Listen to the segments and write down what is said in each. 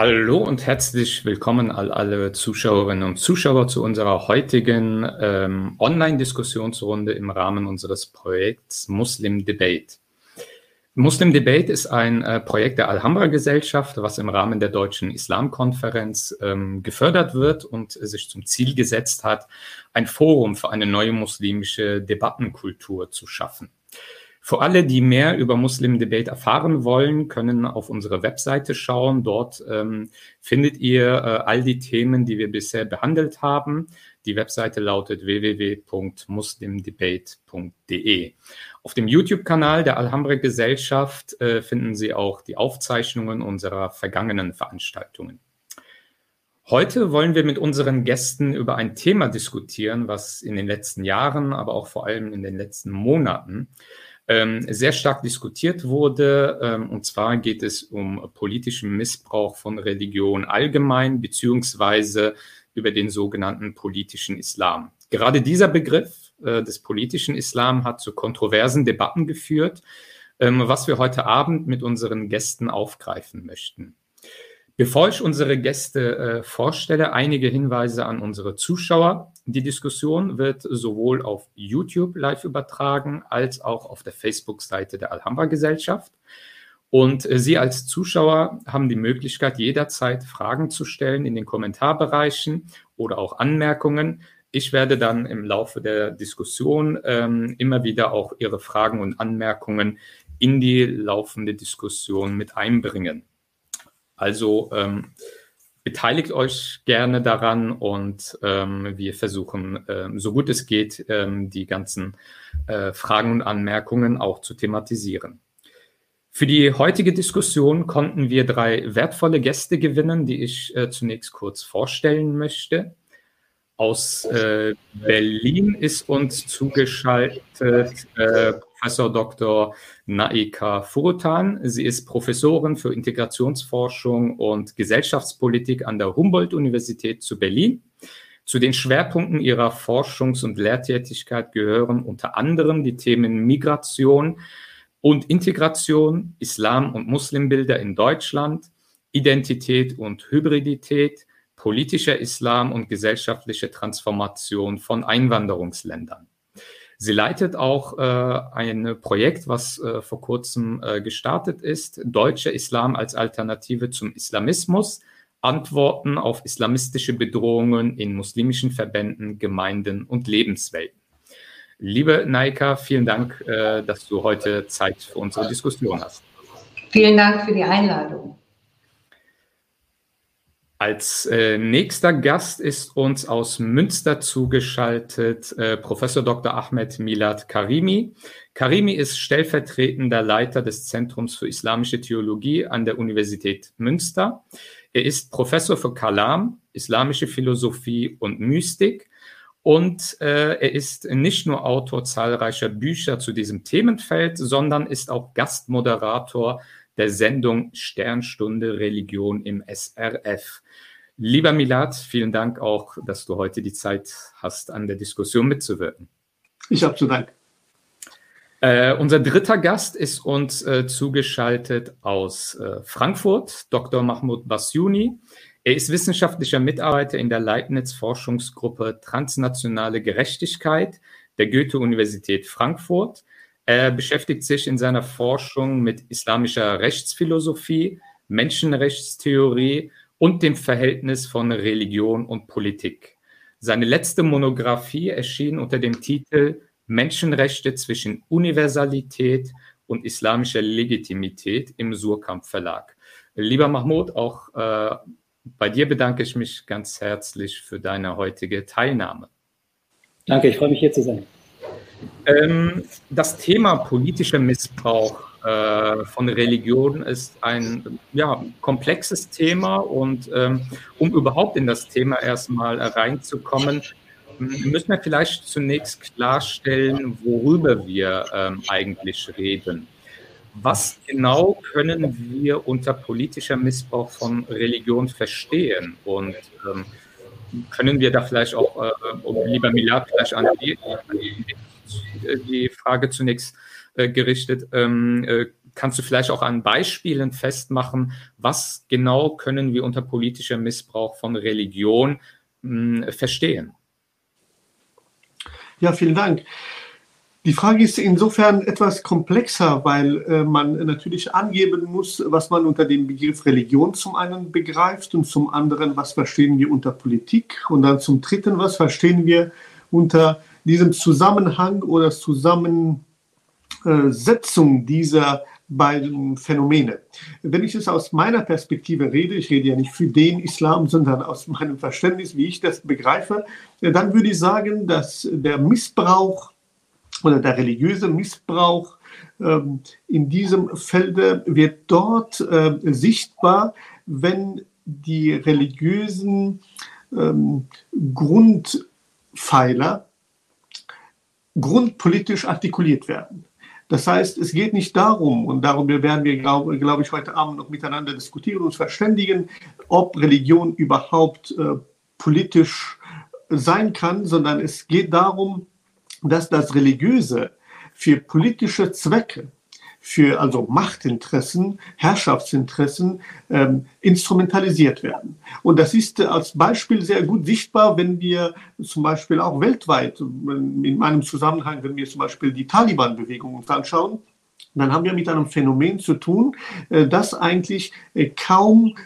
Hallo und herzlich willkommen all alle Zuschauerinnen und Zuschauer zu unserer heutigen ähm, Online-Diskussionsrunde im Rahmen unseres Projekts Muslim Debate. Muslim Debate ist ein äh, Projekt der Alhambra Gesellschaft, was im Rahmen der Deutschen Islamkonferenz ähm, gefördert wird und sich zum Ziel gesetzt hat, ein Forum für eine neue muslimische Debattenkultur zu schaffen. Für alle, die mehr über Muslim Debate erfahren wollen, können auf unsere Webseite schauen. Dort ähm, findet ihr äh, all die Themen, die wir bisher behandelt haben. Die Webseite lautet www.muslimdebate.de. Auf dem YouTube-Kanal der Alhambra Gesellschaft äh, finden Sie auch die Aufzeichnungen unserer vergangenen Veranstaltungen. Heute wollen wir mit unseren Gästen über ein Thema diskutieren, was in den letzten Jahren, aber auch vor allem in den letzten Monaten sehr stark diskutiert wurde. Ähm, und zwar geht es um politischen Missbrauch von Religion allgemein, beziehungsweise über den sogenannten politischen Islam. Gerade dieser Begriff äh, des politischen Islam hat zu kontroversen Debatten geführt, ähm, was wir heute Abend mit unseren Gästen aufgreifen möchten. Bevor ich unsere Gäste äh, vorstelle, einige Hinweise an unsere Zuschauer. Die Diskussion wird sowohl auf YouTube live übertragen als auch auf der Facebook-Seite der Alhambra Gesellschaft. Und äh, Sie als Zuschauer haben die Möglichkeit, jederzeit Fragen zu stellen in den Kommentarbereichen oder auch Anmerkungen. Ich werde dann im Laufe der Diskussion ähm, immer wieder auch Ihre Fragen und Anmerkungen in die laufende Diskussion mit einbringen. Also ähm, beteiligt euch gerne daran und ähm, wir versuchen, ähm, so gut es geht, ähm, die ganzen äh, Fragen und Anmerkungen auch zu thematisieren. Für die heutige Diskussion konnten wir drei wertvolle Gäste gewinnen, die ich äh, zunächst kurz vorstellen möchte. Aus äh, Berlin ist uns zugeschaltet äh, Professor Dr. Naika Furutan. Sie ist Professorin für Integrationsforschung und Gesellschaftspolitik an der Humboldt-Universität zu Berlin. Zu den Schwerpunkten ihrer Forschungs- und Lehrtätigkeit gehören unter anderem die Themen Migration und Integration, Islam und Muslimbilder in Deutschland, Identität und Hybridität, politischer Islam und gesellschaftliche Transformation von Einwanderungsländern. Sie leitet auch äh, ein Projekt, was äh, vor kurzem äh, gestartet ist, Deutscher Islam als Alternative zum Islamismus, Antworten auf islamistische Bedrohungen in muslimischen Verbänden, Gemeinden und Lebenswelten. Liebe Naika, vielen Dank, äh, dass du heute Zeit für unsere Diskussion hast. Vielen Dank für die Einladung. Als äh, nächster Gast ist uns aus Münster zugeschaltet äh, Professor Dr. Ahmed Milad Karimi. Karimi ist stellvertretender Leiter des Zentrums für Islamische Theologie an der Universität Münster. Er ist Professor für Kalam, islamische Philosophie und Mystik. Und äh, er ist nicht nur Autor zahlreicher Bücher zu diesem Themenfeld, sondern ist auch Gastmoderator der Sendung Sternstunde Religion im SRF. Lieber Milad, vielen Dank auch, dass du heute die Zeit hast, an der Diskussion mitzuwirken. Ich habe zu Dank. Äh, unser dritter Gast ist uns äh, zugeschaltet aus äh, Frankfurt, Dr. Mahmoud Basyouni. Er ist wissenschaftlicher Mitarbeiter in der Leibniz-Forschungsgruppe Transnationale Gerechtigkeit der Goethe-Universität Frankfurt. Er beschäftigt sich in seiner Forschung mit islamischer Rechtsphilosophie, Menschenrechtstheorie und dem Verhältnis von Religion und Politik. Seine letzte Monographie erschien unter dem Titel Menschenrechte zwischen Universalität und islamischer Legitimität im Surkamp Verlag. Lieber Mahmoud, auch äh, bei dir bedanke ich mich ganz herzlich für deine heutige Teilnahme. Danke, ich freue mich hier zu sein. Ähm, das Thema politischer Missbrauch äh, von Religion ist ein ja, komplexes Thema und ähm, um überhaupt in das Thema erstmal reinzukommen, müssen wir vielleicht zunächst klarstellen, worüber wir ähm, eigentlich reden. Was genau können wir unter politischer Missbrauch von Religion verstehen? Und ähm, können wir da vielleicht auch, äh, lieber Milad, vielleicht an die, an die die Frage zunächst äh, gerichtet. Ähm, äh, kannst du vielleicht auch an Beispielen festmachen, was genau können wir unter politischer Missbrauch von Religion hm, verstehen? Ja, vielen Dank. Die Frage ist insofern etwas komplexer, weil äh, man natürlich angeben muss, was man unter dem Begriff Religion zum einen begreift und zum anderen, was verstehen wir unter Politik und dann zum dritten, was verstehen wir unter diesem Zusammenhang oder Zusammensetzung dieser beiden Phänomene. Wenn ich es aus meiner Perspektive rede, ich rede ja nicht für den Islam, sondern aus meinem Verständnis, wie ich das begreife, dann würde ich sagen, dass der Missbrauch oder der religiöse Missbrauch ähm, in diesem Felde wird dort äh, sichtbar, wenn die religiösen ähm, Grundpfeiler grundpolitisch artikuliert werden. Das heißt, es geht nicht darum, und darüber werden wir, glaube glaub ich, heute Abend noch miteinander diskutieren und verständigen, ob Religion überhaupt äh, politisch sein kann, sondern es geht darum, dass das Religiöse für politische Zwecke, für also Machtinteressen, Herrschaftsinteressen ähm, instrumentalisiert werden. Und das ist äh, als Beispiel sehr gut sichtbar, wenn wir zum Beispiel auch weltweit, in meinem Zusammenhang, wenn wir zum Beispiel die Taliban-Bewegung uns anschauen, dann haben wir mit einem Phänomen zu tun, äh, das eigentlich äh, kaum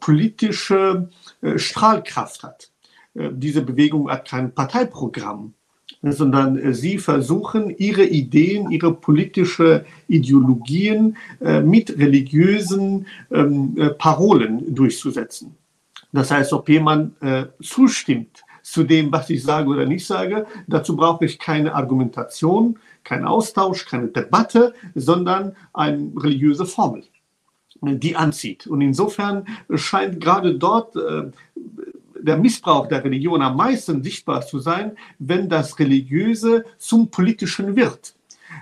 politische Strahlkraft hat. Diese Bewegung hat kein Parteiprogramm sondern äh, sie versuchen, ihre Ideen, ihre politische Ideologien äh, mit religiösen ähm, äh, Parolen durchzusetzen. Das heißt, ob jemand zustimmt zu dem, was ich sage oder nicht sage, dazu brauche ich keine Argumentation, keinen Austausch, keine Debatte, sondern eine religiöse Formel die anzieht. Und insofern scheint gerade dort der Missbrauch der Religion am meisten sichtbar zu sein, wenn das Religiöse zum Politischen wird.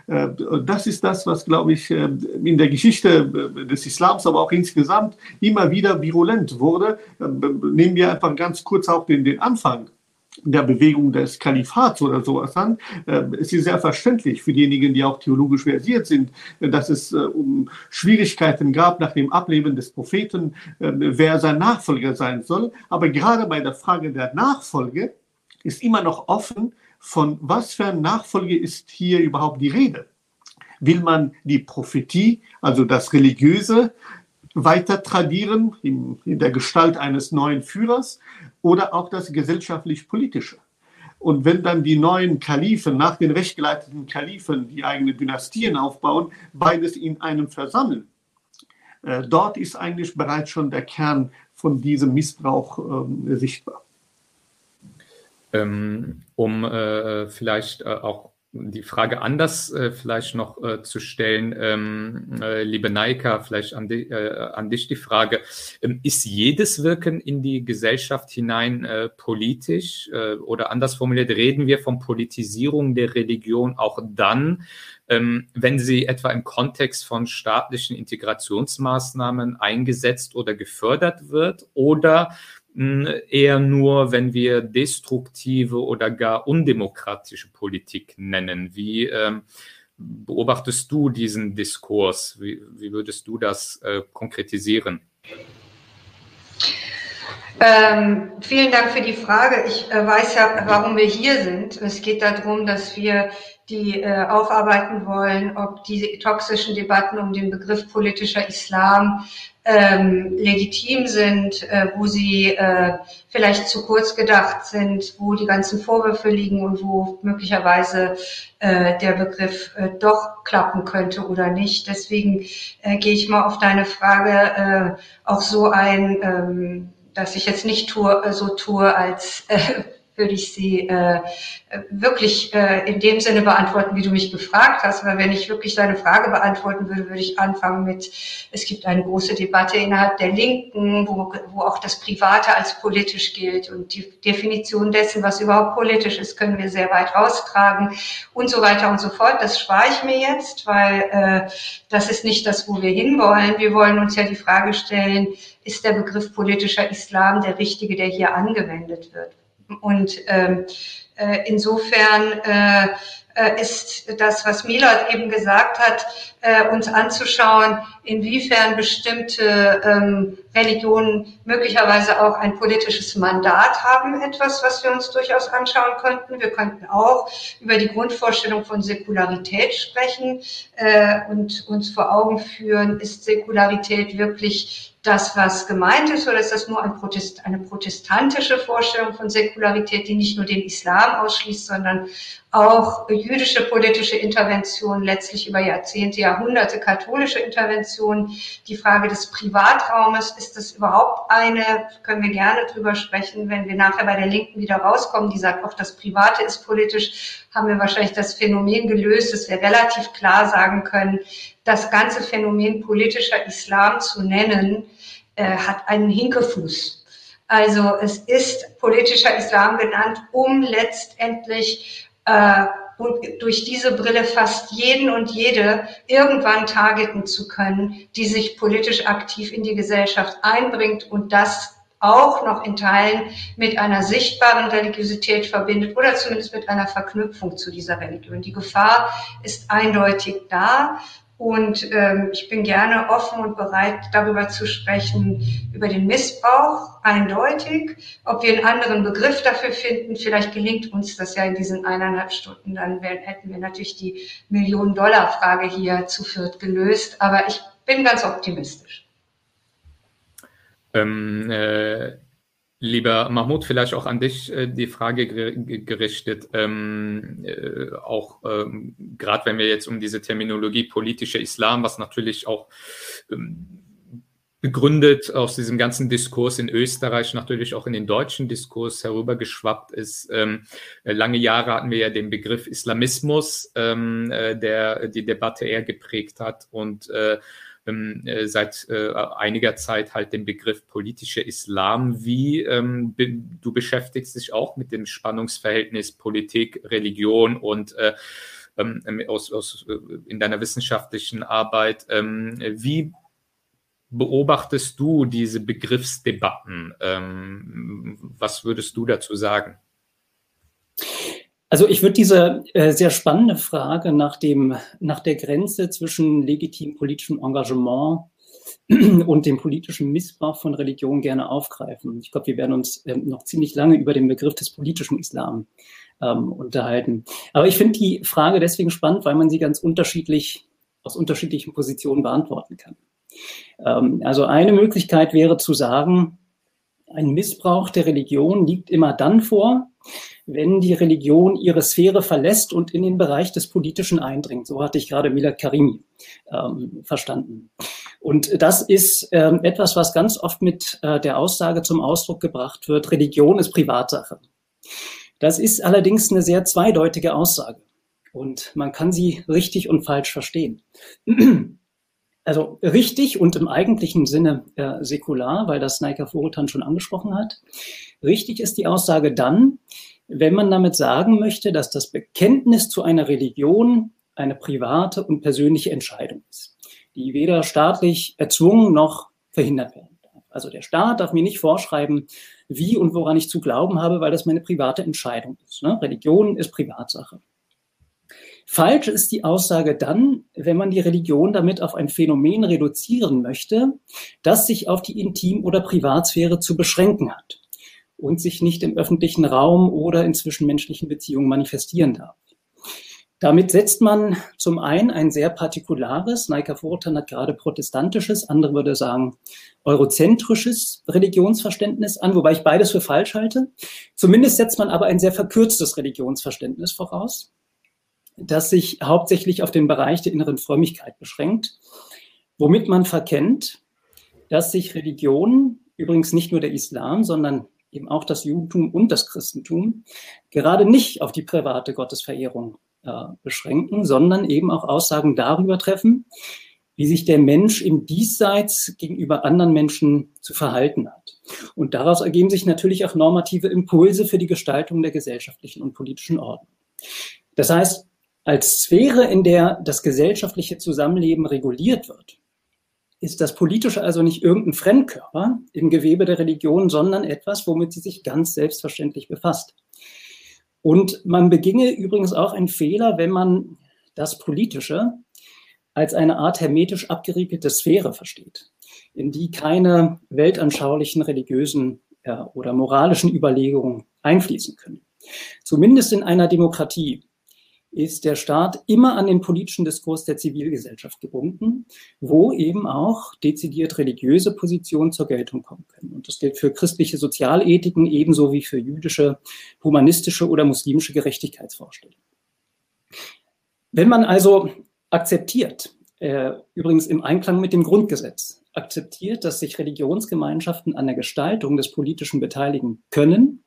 Äh, das ist das, was, glaube ich, äh, in der Geschichte äh, des Islams, aber auch insgesamt immer wieder virulent wurde. Nehmen wir einfach ganz kurz auch den, den Anfang der Bewegung des Kalifats oder sowas an. Äh, ist sehr verständlich für diejenigen, die auch theologisch versiert sind, dass es äh, um Schwierigkeiten gab nach dem Ableben des Propheten, äh, wer sein Nachfolger sein soll. Aber gerade bei der Frage der Nachfolge ist immer noch offen, von was für Nachfolge ist hier überhaupt die Rede. Will man die Prophetie, also das Religiöse, weiter tradieren in, in der Gestalt eines neuen Führers oder auch das gesellschaftlich-politische. Und wenn dann die neuen Kalifen nach den rechtgeleiteten Kalifen die eigene Dynastien aufbauen, beides in einem versammeln, äh, dort ist eigentlich bereits schon der Kern von diesem Missbrauch äh, sichtbar. Ähm, um äh, vielleicht äh, auch die Frage anders äh, vielleicht noch äh, zu stellen, ähm, äh, liebe Naika, vielleicht an, di äh, an dich die Frage, ähm, ist jedes Wirken in die Gesellschaft hinein äh, politisch äh, oder anders formuliert, reden wir von Politisierung der Religion auch dann, ähm, wenn sie etwa im Kontext von staatlichen Integrationsmaßnahmen eingesetzt oder gefördert wird oder eher nur, wenn wir destruktive oder gar undemokratische Politik nennen. Wie ähm, beobachtest du diesen Diskurs? Wie, wie würdest du das äh, konkretisieren? Ähm, vielen Dank für die Frage. Ich äh, weiß ja, warum wir hier sind. Es geht darum, dass wir die äh, aufarbeiten wollen, ob diese toxischen Debatten um den Begriff politischer Islam ähm, legitim sind, äh, wo sie äh, vielleicht zu kurz gedacht sind, wo die ganzen Vorwürfe liegen und wo möglicherweise äh, der Begriff äh, doch klappen könnte oder nicht. Deswegen äh, gehe ich mal auf deine Frage äh, auch so ein, ähm, dass ich jetzt nicht tue, so tue, als äh, würde ich sie äh, wirklich äh, in dem Sinne beantworten, wie du mich gefragt hast. Weil wenn ich wirklich deine Frage beantworten würde, würde ich anfangen mit, es gibt eine große Debatte innerhalb der Linken, wo, wo auch das Private als politisch gilt. Und die Definition dessen, was überhaupt politisch ist, können wir sehr weit raustragen und so weiter und so fort. Das spare ich mir jetzt, weil äh, das ist nicht das, wo wir hinwollen. Wir wollen uns ja die Frage stellen, ist der Begriff politischer Islam der richtige, der hier angewendet wird? Und ähm, äh, insofern äh, äh, ist das, was Milot eben gesagt hat, äh, uns anzuschauen, inwiefern bestimmte ähm, Religionen möglicherweise auch ein politisches Mandat haben, etwas, was wir uns durchaus anschauen könnten. Wir könnten auch über die Grundvorstellung von Säkularität sprechen äh, und uns vor Augen führen, ist Säkularität wirklich das, was gemeint ist, oder ist das nur ein Protest, eine protestantische Vorstellung von Säkularität, die nicht nur den Islam ausschließt, sondern auch jüdische politische Interventionen, letztlich über Jahrzehnte, Jahrhunderte katholische Interventionen. Die Frage des Privatraumes, ist das überhaupt eine, können wir gerne drüber sprechen, wenn wir nachher bei der Linken wieder rauskommen, die sagt, auch das Private ist politisch, haben wir wahrscheinlich das Phänomen gelöst, dass wir relativ klar sagen können, das ganze Phänomen politischer Islam zu nennen, äh, hat einen Hinkefuß. Also es ist politischer Islam genannt, um letztendlich äh, durch diese Brille fast jeden und jede irgendwann targeten zu können, die sich politisch aktiv in die Gesellschaft einbringt und das auch noch in Teilen mit einer sichtbaren Religiosität verbindet oder zumindest mit einer Verknüpfung zu dieser Religion. Die Gefahr ist eindeutig da. Und ähm, ich bin gerne offen und bereit, darüber zu sprechen, über den Missbrauch, eindeutig. Ob wir einen anderen Begriff dafür finden, vielleicht gelingt uns das ja in diesen eineinhalb Stunden, dann werden, hätten wir natürlich die Millionen-Dollar-Frage hier zu viert gelöst. Aber ich bin ganz optimistisch. Ähm, äh, Lieber Mahmoud, vielleicht auch an dich äh, die Frage gerichtet, ähm, äh, auch ähm, gerade wenn wir jetzt um diese Terminologie politischer Islam, was natürlich auch ähm, begründet aus diesem ganzen Diskurs in Österreich, natürlich auch in den deutschen Diskurs herübergeschwappt ist. Ähm, lange Jahre hatten wir ja den Begriff Islamismus, ähm, äh, der die Debatte eher geprägt hat und äh, äh, seit äh, einiger Zeit halt den Begriff politischer Islam. Wie ähm, du beschäftigst dich auch mit dem Spannungsverhältnis Politik, Religion und äh, ähm, aus, aus, äh, in deiner wissenschaftlichen Arbeit. Ähm, wie beobachtest du diese Begriffsdebatten? Ähm, was würdest du dazu sagen? Also ich würde diese äh, sehr spannende Frage nach, dem, nach der Grenze zwischen legitimem politischem Engagement und dem politischen Missbrauch von Religion gerne aufgreifen. Ich glaube, wir werden uns äh, noch ziemlich lange über den Begriff des politischen Islam ähm, unterhalten. Aber ich finde die Frage deswegen spannend, weil man sie ganz unterschiedlich aus unterschiedlichen Positionen beantworten kann. Ähm, also eine Möglichkeit wäre zu sagen, ein Missbrauch der Religion liegt immer dann vor, wenn die Religion ihre Sphäre verlässt und in den Bereich des Politischen eindringt. So hatte ich gerade Milad Karimi ähm, verstanden. Und das ist ähm, etwas, was ganz oft mit äh, der Aussage zum Ausdruck gebracht wird, Religion ist Privatsache. Das ist allerdings eine sehr zweideutige Aussage und man kann sie richtig und falsch verstehen. Also richtig und im eigentlichen Sinne äh, säkular, weil das Naika Furutan schon angesprochen hat. Richtig ist die Aussage dann, wenn man damit sagen möchte, dass das Bekenntnis zu einer Religion eine private und persönliche Entscheidung ist, die weder staatlich erzwungen noch verhindert werden darf. Also der Staat darf mir nicht vorschreiben, wie und woran ich zu glauben habe, weil das meine private Entscheidung ist. Ne? Religion ist Privatsache. Falsch ist die Aussage dann, wenn man die Religion damit auf ein Phänomen reduzieren möchte, das sich auf die Intim- oder Privatsphäre zu beschränken hat und sich nicht im öffentlichen Raum oder in zwischenmenschlichen Beziehungen manifestieren darf. Damit setzt man zum einen ein sehr partikulares, Naika Vortan hat gerade protestantisches, andere würde sagen eurozentrisches Religionsverständnis an, wobei ich beides für falsch halte. Zumindest setzt man aber ein sehr verkürztes Religionsverständnis voraus, das sich hauptsächlich auf den Bereich der inneren Frömmigkeit beschränkt, womit man verkennt, dass sich Religion, übrigens nicht nur der Islam, sondern eben auch das Judentum und das Christentum, gerade nicht auf die private Gottesverehrung äh, beschränken, sondern eben auch Aussagen darüber treffen, wie sich der Mensch im Diesseits gegenüber anderen Menschen zu verhalten hat. Und daraus ergeben sich natürlich auch normative Impulse für die Gestaltung der gesellschaftlichen und politischen Ordnung. Das heißt, als Sphäre, in der das gesellschaftliche Zusammenleben reguliert wird, ist das Politische also nicht irgendein Fremdkörper im Gewebe der Religion, sondern etwas, womit sie sich ganz selbstverständlich befasst. Und man beginge übrigens auch einen Fehler, wenn man das Politische als eine Art hermetisch abgeriegelte Sphäre versteht, in die keine weltanschaulichen, religiösen ja, oder moralischen Überlegungen einfließen können. Zumindest in einer Demokratie ist der Staat immer an den politischen Diskurs der Zivilgesellschaft gebunden, wo eben auch dezidiert religiöse Positionen zur Geltung kommen können. Und das gilt für christliche Sozialethiken ebenso wie für jüdische, humanistische oder muslimische Gerechtigkeitsvorstellungen. Wenn man also akzeptiert, äh, übrigens im Einklang mit dem Grundgesetz, akzeptiert, dass sich Religionsgemeinschaften an der Gestaltung des Politischen beteiligen können,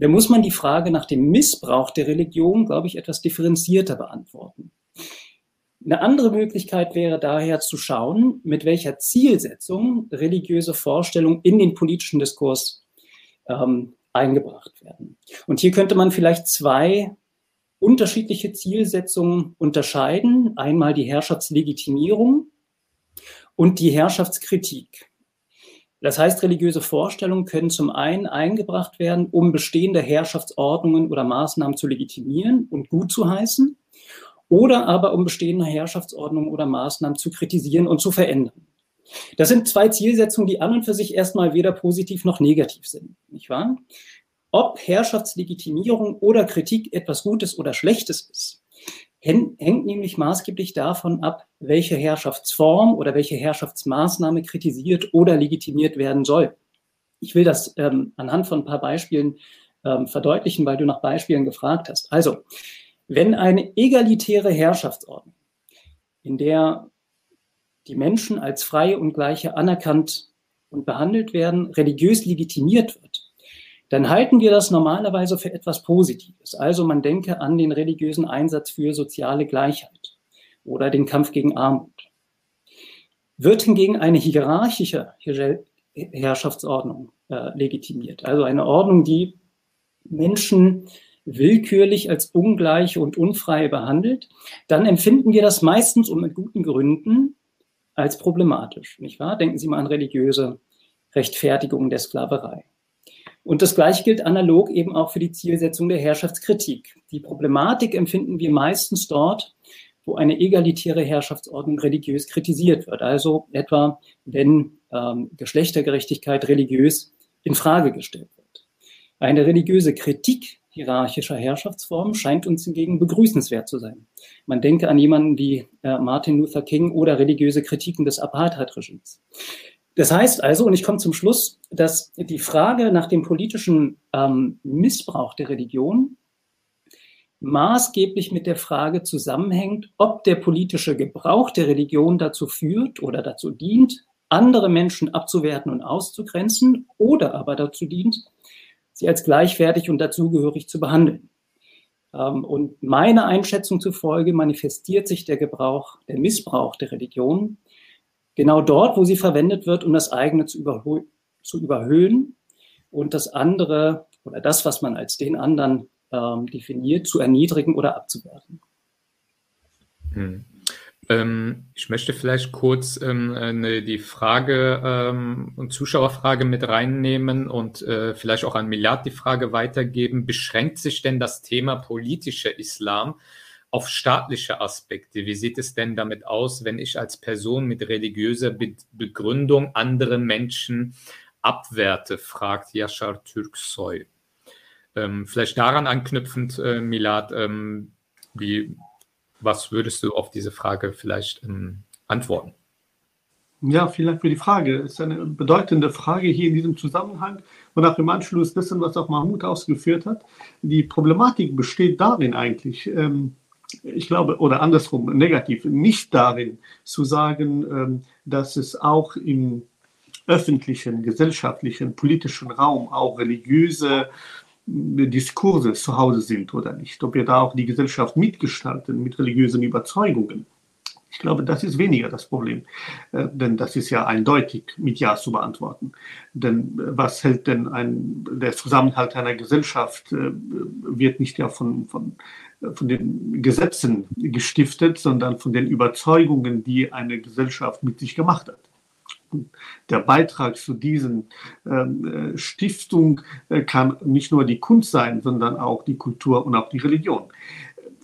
dann muss man die Frage nach dem Missbrauch der Religion, glaube ich, etwas differenzierter beantworten. Eine andere Möglichkeit wäre daher zu schauen, mit welcher Zielsetzung religiöse Vorstellungen in den politischen Diskurs ähm, eingebracht werden. Und hier könnte man vielleicht zwei unterschiedliche Zielsetzungen unterscheiden. Einmal die Herrschaftslegitimierung und die Herrschaftskritik. Das heißt, religiöse Vorstellungen können zum einen eingebracht werden, um bestehende Herrschaftsordnungen oder Maßnahmen zu legitimieren und gut zu heißen, oder aber um bestehende Herrschaftsordnungen oder Maßnahmen zu kritisieren und zu verändern. Das sind zwei Zielsetzungen, die an und für sich erstmal weder positiv noch negativ sind, nicht wahr? Ob Herrschaftslegitimierung oder Kritik etwas Gutes oder Schlechtes ist, hängt nämlich maßgeblich davon ab, welche Herrschaftsform oder welche Herrschaftsmaßnahme kritisiert oder legitimiert werden soll. Ich will das ähm, anhand von ein paar Beispielen ähm, verdeutlichen, weil du nach Beispielen gefragt hast. Also, wenn eine egalitäre Herrschaftsordnung, in der die Menschen als freie und gleiche anerkannt und behandelt werden, religiös legitimiert wird, dann halten wir das normalerweise für etwas Positives. Also man denke an den religiösen Einsatz für soziale Gleichheit oder den Kampf gegen Armut. Wird hingegen eine hierarchische Herrschaftsordnung äh, legitimiert, also eine Ordnung, die Menschen willkürlich als ungleiche und unfreie behandelt, dann empfinden wir das meistens und mit guten Gründen als problematisch, nicht wahr? Denken Sie mal an religiöse Rechtfertigung der Sklaverei. Und das Gleiche gilt analog eben auch für die Zielsetzung der Herrschaftskritik. Die Problematik empfinden wir meistens dort, wo eine egalitäre Herrschaftsordnung religiös kritisiert wird. Also etwa, wenn ähm, Geschlechtergerechtigkeit religiös in Frage gestellt wird. Eine religiöse Kritik hierarchischer Herrschaftsformen scheint uns hingegen begrüßenswert zu sein. Man denke an jemanden wie äh, Martin Luther King oder religiöse Kritiken des Apartheid-Regimes. Das heißt also, und ich komme zum Schluss, dass die Frage nach dem politischen ähm, Missbrauch der Religion maßgeblich mit der Frage zusammenhängt, ob der politische Gebrauch der Religion dazu führt oder dazu dient, andere Menschen abzuwerten und auszugrenzen oder aber dazu dient, sie als gleichwertig und dazugehörig zu behandeln. Ähm, und meiner Einschätzung zufolge manifestiert sich der Gebrauch, der Missbrauch der Religion genau dort, wo sie verwendet wird, um das eigene zu, überhö zu überhöhen und das andere oder das, was man als den anderen ähm, definiert, zu erniedrigen oder abzuwerten. Hm. Ähm, ich möchte vielleicht kurz ähm, eine, die Frage ähm, und Zuschauerfrage mit reinnehmen und äh, vielleicht auch an Milad die Frage weitergeben. Beschränkt sich denn das Thema politischer Islam auf staatliche Aspekte. Wie sieht es denn damit aus, wenn ich als Person mit religiöser Be Begründung andere Menschen abwerte, fragt Yashar Türksoy. Ähm, vielleicht daran anknüpfend, äh, Milad, ähm, wie, was würdest du auf diese Frage vielleicht ähm, antworten? Ja, vielen Dank für die Frage. Das ist eine bedeutende Frage hier in diesem Zusammenhang und auch im Anschluss dessen, was auch Mahmoud ausgeführt hat. Die Problematik besteht darin eigentlich, ähm, ich glaube, oder andersrum, negativ, nicht darin zu sagen, ähm, dass es auch im öffentlichen, gesellschaftlichen, politischen Raum auch religiöse äh, Diskurse zu Hause sind oder nicht, ob wir da auch die Gesellschaft mitgestalten mit religiösen Überzeugungen. Ich glaube, das ist weniger das Problem, äh, denn das ist ja eindeutig mit Ja zu beantworten. Denn äh, was hält denn ein, der Zusammenhalt einer Gesellschaft wird nicht ja von, von, von den Gesetzen gestiftet, sondern von den Überzeugungen, die eine Gesellschaft mit sich gemacht hat. Der Beitrag zu diesen ähm, äh, Stiftung äh, kann nicht nur die Kunst sein, sondern auch die Kultur und auch die Religion.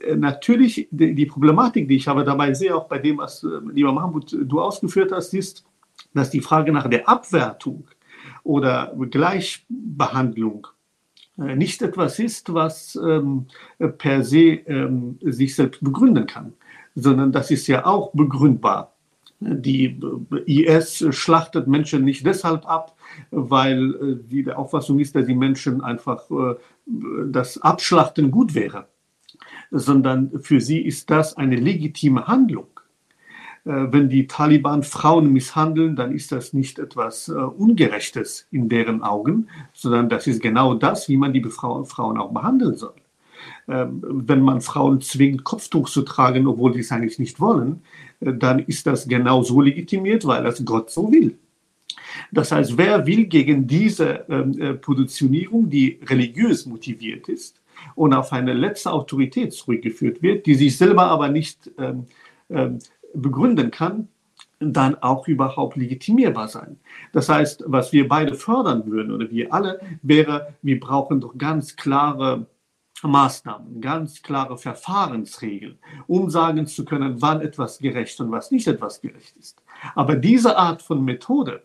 Äh, natürlich, die, Problematik, die ich aber dabei sehe, auch bei dem, was, lieber Mahmoud, du ausgeführt hast, ist, dass die Frage nach der Abwertung oder Gleichbehandlung nicht etwas ist, was ähm, per se ähm, sich selbst begründen kann, sondern das ist ja auch begründbar. Die äh, IS schlachtet Menschen nicht deshalb ab, weil äh, die Auffassung ist, dass die Menschen einfach äh, das Abschlachten gut wäre, sondern für sie ist das eine legitime Handlung. Äh, wenn die Taliban Frauen misshandeln, dann ist das nicht etwas äh, Ungerechtes in deren Augen, sondern das ist genau das, wie man die Frauen auch behandeln soll. Ähm, wenn man Frauen zwingt, Kopftuch zu tragen, obwohl sie es eigentlich nicht wollen, äh, dann ist das genau so legitimiert, weil das Gott so will. Das heißt, wer will gegen diese ähm, Positionierung, die religiös motiviert ist und auf eine letzte Autorität zurückgeführt wird, die sich selber aber nicht ähm, begründen kann, dann auch überhaupt legitimierbar sein. Das heißt, was wir beide fördern würden oder wir alle, wäre, wir brauchen doch ganz klare Maßnahmen, ganz klare Verfahrensregeln, um sagen zu können, wann etwas gerecht und was nicht etwas gerecht ist. Aber diese Art von Methode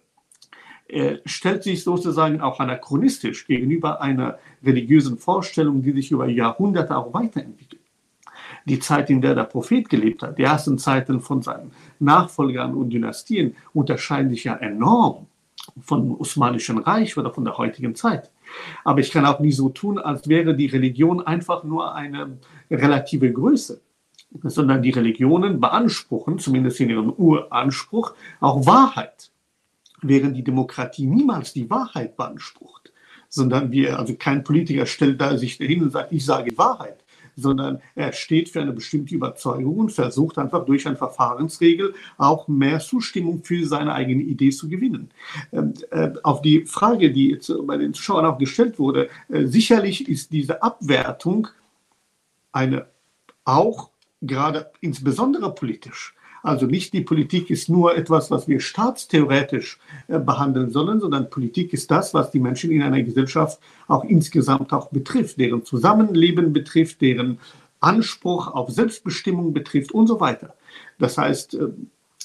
äh, stellt sich sozusagen auch anachronistisch gegenüber einer religiösen Vorstellung, die sich über Jahrhunderte auch weiterentwickelt die Zeit, in der der Prophet gelebt hat, die ersten Zeiten von seinen Nachfolgern und Dynastien unterscheiden sich ja enorm vom Osmanischen Reich oder von der heutigen Zeit. Aber ich kann auch nie so tun, als wäre die Religion einfach nur eine relative Größe, sondern die Religionen beanspruchen, zumindest in ihrem Uranspruch, auch Wahrheit, während die Demokratie niemals die Wahrheit beansprucht sondern wir, also kein Politiker stellt da sich hin und sagt, ich sage Wahrheit, sondern er steht für eine bestimmte Überzeugung und versucht einfach durch eine Verfahrensregel auch mehr Zustimmung für seine eigene Idee zu gewinnen. Ähm, äh, auf die Frage, die jetzt bei den Zuschauern auch gestellt wurde, äh, sicherlich ist diese Abwertung eine auch gerade insbesondere politisch also nicht die Politik ist nur etwas, was wir staatstheoretisch äh, behandeln sollen, sondern Politik ist das, was die Menschen in einer Gesellschaft auch insgesamt auch betrifft, deren Zusammenleben betrifft, deren Anspruch auf Selbstbestimmung betrifft und so weiter. Das heißt, äh,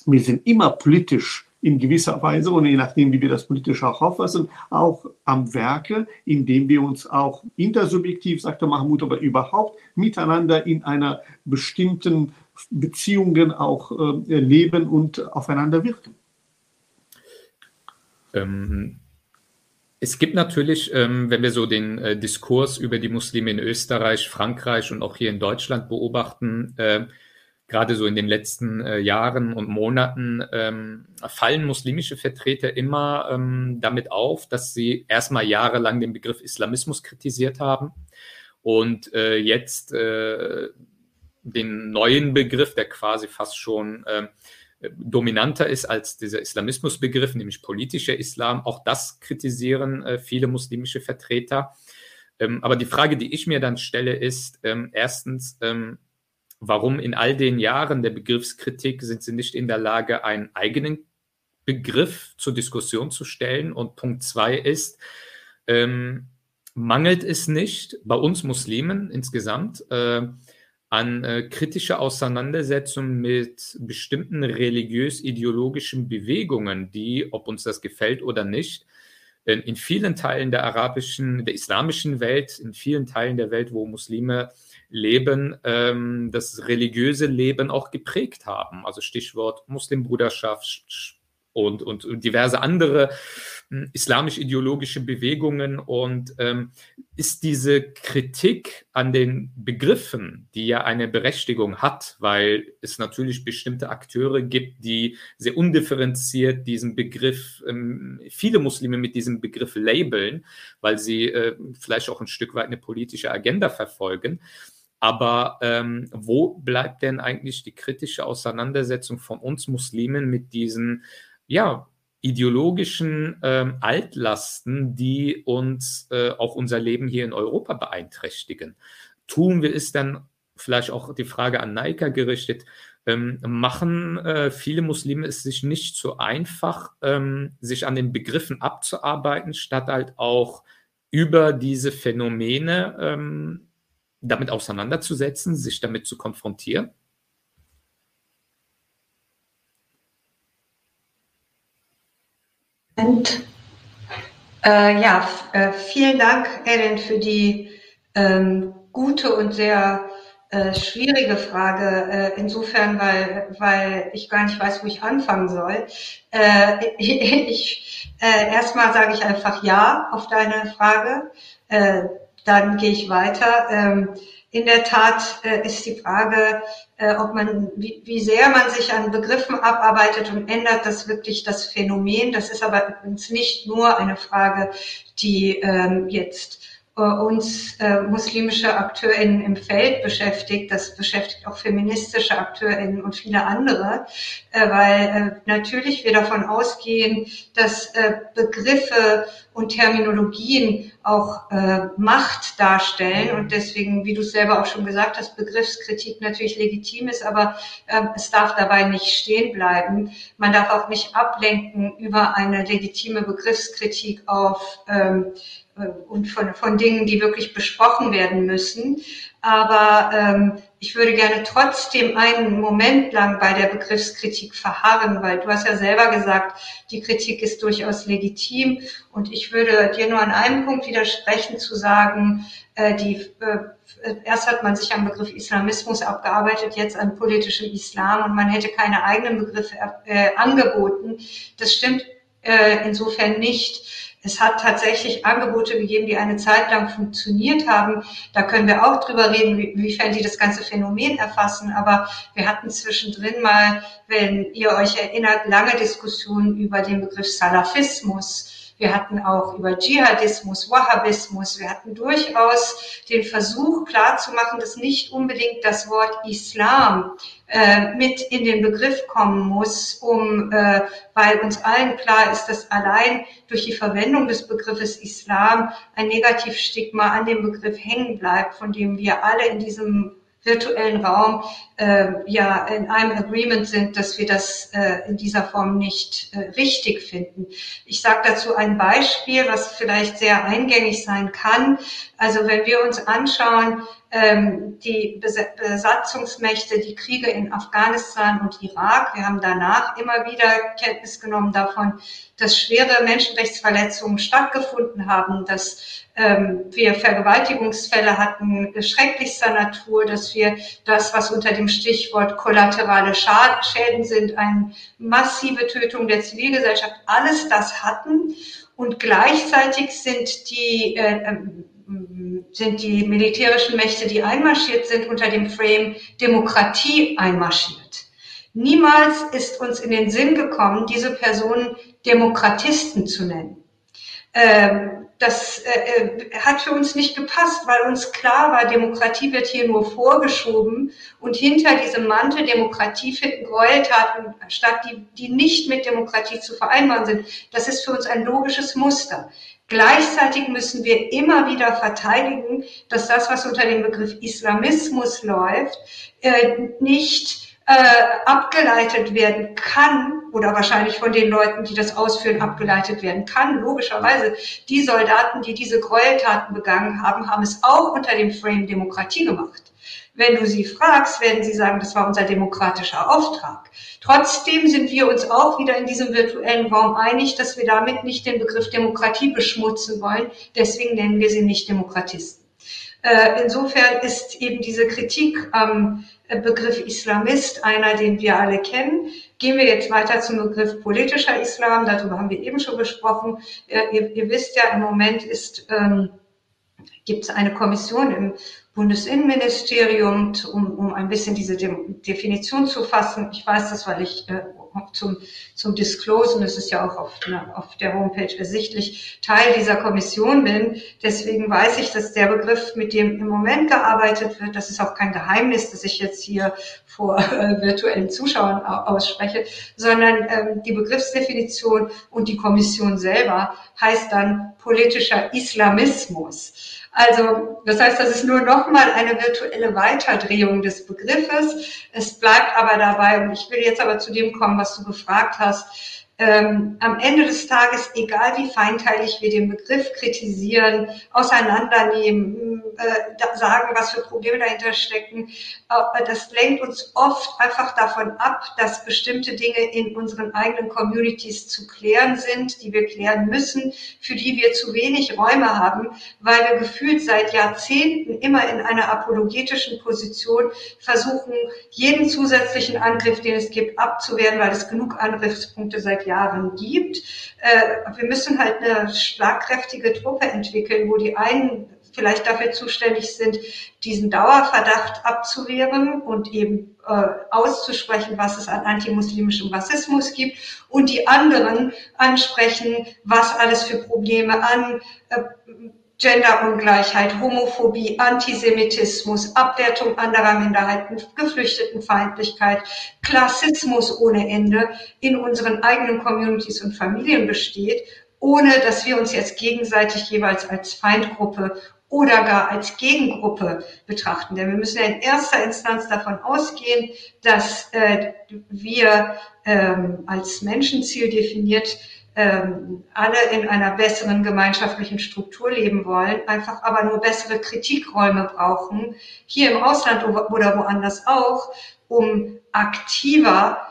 wir sind immer politisch in gewisser Weise und je nachdem, wie wir das politisch auch auffassen, auch am Werke, indem wir uns auch intersubjektiv, sagte Mahmoud, aber überhaupt miteinander in einer bestimmten Beziehungen auch äh, leben und aufeinander wirken. Ähm, es gibt natürlich, ähm, wenn wir so den äh, Diskurs über die Muslime in Österreich, Frankreich und auch hier in Deutschland beobachten, äh, gerade so in den letzten äh, Jahren und Monaten ähm, fallen muslimische Vertreter immer ähm, damit auf, dass sie erstmal jahrelang den Begriff Islamismus kritisiert haben und äh, jetzt äh, den neuen Begriff, der quasi fast schon äh, dominanter ist als dieser Islamismusbegriff, nämlich politischer Islam. Auch das kritisieren äh, viele muslimische Vertreter. Ähm, aber die Frage, die ich mir dann stelle, ist ähm, erstens, ähm, warum in all den Jahren der Begriffskritik sind sie nicht in der Lage, einen eigenen Begriff zur Diskussion zu stellen? Und Punkt zwei ist, ähm, mangelt es nicht bei uns Muslimen insgesamt äh, an äh, kritischer Auseinandersetzung mit bestimmten religiös-ideologischen Bewegungen, die, ob uns das gefällt oder nicht, in, in vielen Teilen der arabischen, der islamischen Welt, in vielen Teilen der Welt, wo Muslime leben, ähm, das religiöse Leben auch geprägt haben. Also Stichwort Muslimbruderschaft und, und diverse andere islamisch-ideologische Bewegungen und ähm, ist diese Kritik an den Begriffen, die ja eine Berechtigung hat, weil es natürlich bestimmte Akteure gibt, die sehr undifferenziert diesen Begriff, ähm, viele Muslime mit diesem Begriff labeln, weil sie äh, vielleicht auch ein Stück weit eine politische Agenda verfolgen. Aber ähm, wo bleibt denn eigentlich die kritische Auseinandersetzung von uns Muslimen mit diesen ja, ideologischen ähm, Altlasten, die uns äh, auch unser Leben hier in Europa beeinträchtigen. Tun wir es dann, vielleicht auch die Frage an Naika gerichtet, ähm, machen äh, viele Muslime es sich nicht so einfach, ähm, sich an den Begriffen abzuarbeiten, statt halt auch über diese Phänomene ähm, damit auseinanderzusetzen, sich damit zu konfrontieren? Äh, ja, äh, vielen Dank, Ellen, für die ähm, gute und sehr äh, schwierige Frage, äh, insofern, weil, weil ich gar nicht weiß, wo ich anfangen soll. Äh, ich, äh, erstmal sage ich einfach Ja auf deine Frage, dann gehe ich weiter. Ähm, in der Tat ist die Frage, äh, ob man, wie, wie sehr man sich an Begriffen abarbeitet und ändert das wirklich das Phänomen. Das ist aber übrigens nicht nur eine Frage, die ähm, jetzt uns äh, muslimische AkteurInnen im Feld beschäftigt. Das beschäftigt auch feministische AkteurInnen und viele andere, äh, weil äh, natürlich wir davon ausgehen, dass äh, Begriffe und Terminologien auch äh, Macht darstellen und deswegen, wie du selber auch schon gesagt hast, Begriffskritik natürlich legitim ist, aber äh, es darf dabei nicht stehen bleiben. Man darf auch nicht ablenken über eine legitime Begriffskritik auf ähm, äh, und von, von Dingen, die wirklich besprochen werden müssen. Aber ähm, ich würde gerne trotzdem einen Moment lang bei der Begriffskritik verharren, weil du hast ja selber gesagt, die Kritik ist durchaus legitim. Und ich würde dir nur an einem Punkt widersprechen, zu sagen, äh, die, äh, erst hat man sich am Begriff Islamismus abgearbeitet, jetzt an politischem Islam und man hätte keine eigenen Begriffe äh, angeboten. Das stimmt äh, insofern nicht es hat tatsächlich Angebote gegeben, die eine Zeit lang funktioniert haben. Da können wir auch drüber reden, inwiefern die das ganze Phänomen erfassen. Aber wir hatten zwischendrin mal, wenn ihr euch erinnert, lange Diskussionen über den Begriff Salafismus wir hatten auch über Dschihadismus, Wahhabismus. Wir hatten durchaus den Versuch klarzumachen, dass nicht unbedingt das Wort Islam äh, mit in den Begriff kommen muss, um, äh, weil uns allen klar ist, dass allein durch die Verwendung des Begriffes Islam ein Negativstigma an dem Begriff hängen bleibt, von dem wir alle in diesem virtuellen Raum äh, ja in einem Agreement sind, dass wir das äh, in dieser Form nicht äh, richtig finden. Ich sage dazu ein Beispiel, was vielleicht sehr eingängig sein kann. Also wenn wir uns anschauen, ähm, die Besatzungsmächte, die Kriege in Afghanistan und Irak. Wir haben danach immer wieder Kenntnis genommen davon, dass schwere Menschenrechtsverletzungen stattgefunden haben, dass ähm, wir Vergewaltigungsfälle hatten, schrecklichster Natur, dass wir das, was unter dem Stichwort kollaterale Schäden sind, eine massive Tötung der Zivilgesellschaft, alles das hatten. Und gleichzeitig sind die äh, ähm, sind die militärischen Mächte, die einmarschiert sind, unter dem Frame Demokratie einmarschiert. Niemals ist uns in den Sinn gekommen, diese Personen Demokratisten zu nennen. Ähm, das äh, äh, hat für uns nicht gepasst, weil uns klar war, Demokratie wird hier nur vorgeschoben und hinter diesem Mantel Demokratie finden Gräueltaten statt, die, die nicht mit Demokratie zu vereinbaren sind. Das ist für uns ein logisches Muster. Gleichzeitig müssen wir immer wieder verteidigen, dass das, was unter dem Begriff Islamismus läuft, äh, nicht äh, abgeleitet werden kann oder wahrscheinlich von den Leuten, die das ausführen, abgeleitet werden kann. Logischerweise, die Soldaten, die diese Gräueltaten begangen haben, haben es auch unter dem Frame Demokratie gemacht. Wenn du sie fragst, werden sie sagen, das war unser demokratischer Auftrag. Trotzdem sind wir uns auch wieder in diesem virtuellen Raum einig, dass wir damit nicht den Begriff Demokratie beschmutzen wollen. Deswegen nennen wir sie nicht Demokratisten. Äh, insofern ist eben diese Kritik am Begriff Islamist einer, den wir alle kennen. Gehen wir jetzt weiter zum Begriff politischer Islam. Darüber haben wir eben schon gesprochen. Äh, ihr, ihr wisst ja, im Moment ist, ähm, gibt es eine Kommission im Bundesinnenministerium, um, um ein bisschen diese De Definition zu fassen. Ich weiß das, weil ich äh, zum, zum Disclosen, das ist ja auch auf, na, auf der Homepage ersichtlich, Teil dieser Kommission bin. Deswegen weiß ich, dass der Begriff, mit dem im Moment gearbeitet wird, das ist auch kein Geheimnis, dass ich jetzt hier vor äh, virtuellen Zuschauern ausspreche, sondern ähm, die Begriffsdefinition und die Kommission selber heißt dann politischer Islamismus. Also, das heißt, das ist nur nochmal eine virtuelle Weiterdrehung des Begriffes. Es bleibt aber dabei, und ich will jetzt aber zu dem kommen, was du gefragt hast, ähm, am Ende des Tages, egal wie feinteilig wir den Begriff kritisieren, auseinandernehmen, äh, sagen, was für Probleme dahinter stecken, äh, das lenkt uns oft einfach davon ab, dass bestimmte Dinge in unseren eigenen Communities zu klären sind, die wir klären müssen, für die wir zu wenig Räume haben, weil wir gefühlt seit Jahrzehnten immer in einer apologetischen Position versuchen, jeden zusätzlichen Angriff, den es gibt, abzuwehren, weil es genug Angriffspunkte seit Jahren gibt. Äh, wir müssen halt eine schlagkräftige Truppe entwickeln, wo die einen vielleicht dafür zuständig sind, diesen Dauerverdacht abzuwehren und eben äh, auszusprechen, was es an antimuslimischem Rassismus gibt und die anderen ansprechen, was alles für Probleme an äh, Genderungleichheit, Homophobie, Antisemitismus, Abwertung anderer Minderheiten, Geflüchtetenfeindlichkeit, Klassismus ohne Ende in unseren eigenen Communities und Familien besteht, ohne dass wir uns jetzt gegenseitig jeweils als Feindgruppe oder gar als Gegengruppe betrachten. Denn wir müssen ja in erster Instanz davon ausgehen, dass äh, wir ähm, als Menschenziel definiert ähm, alle in einer besseren gemeinschaftlichen Struktur leben wollen, einfach aber nur bessere Kritikräume brauchen, hier im Ausland oder woanders auch, um aktiver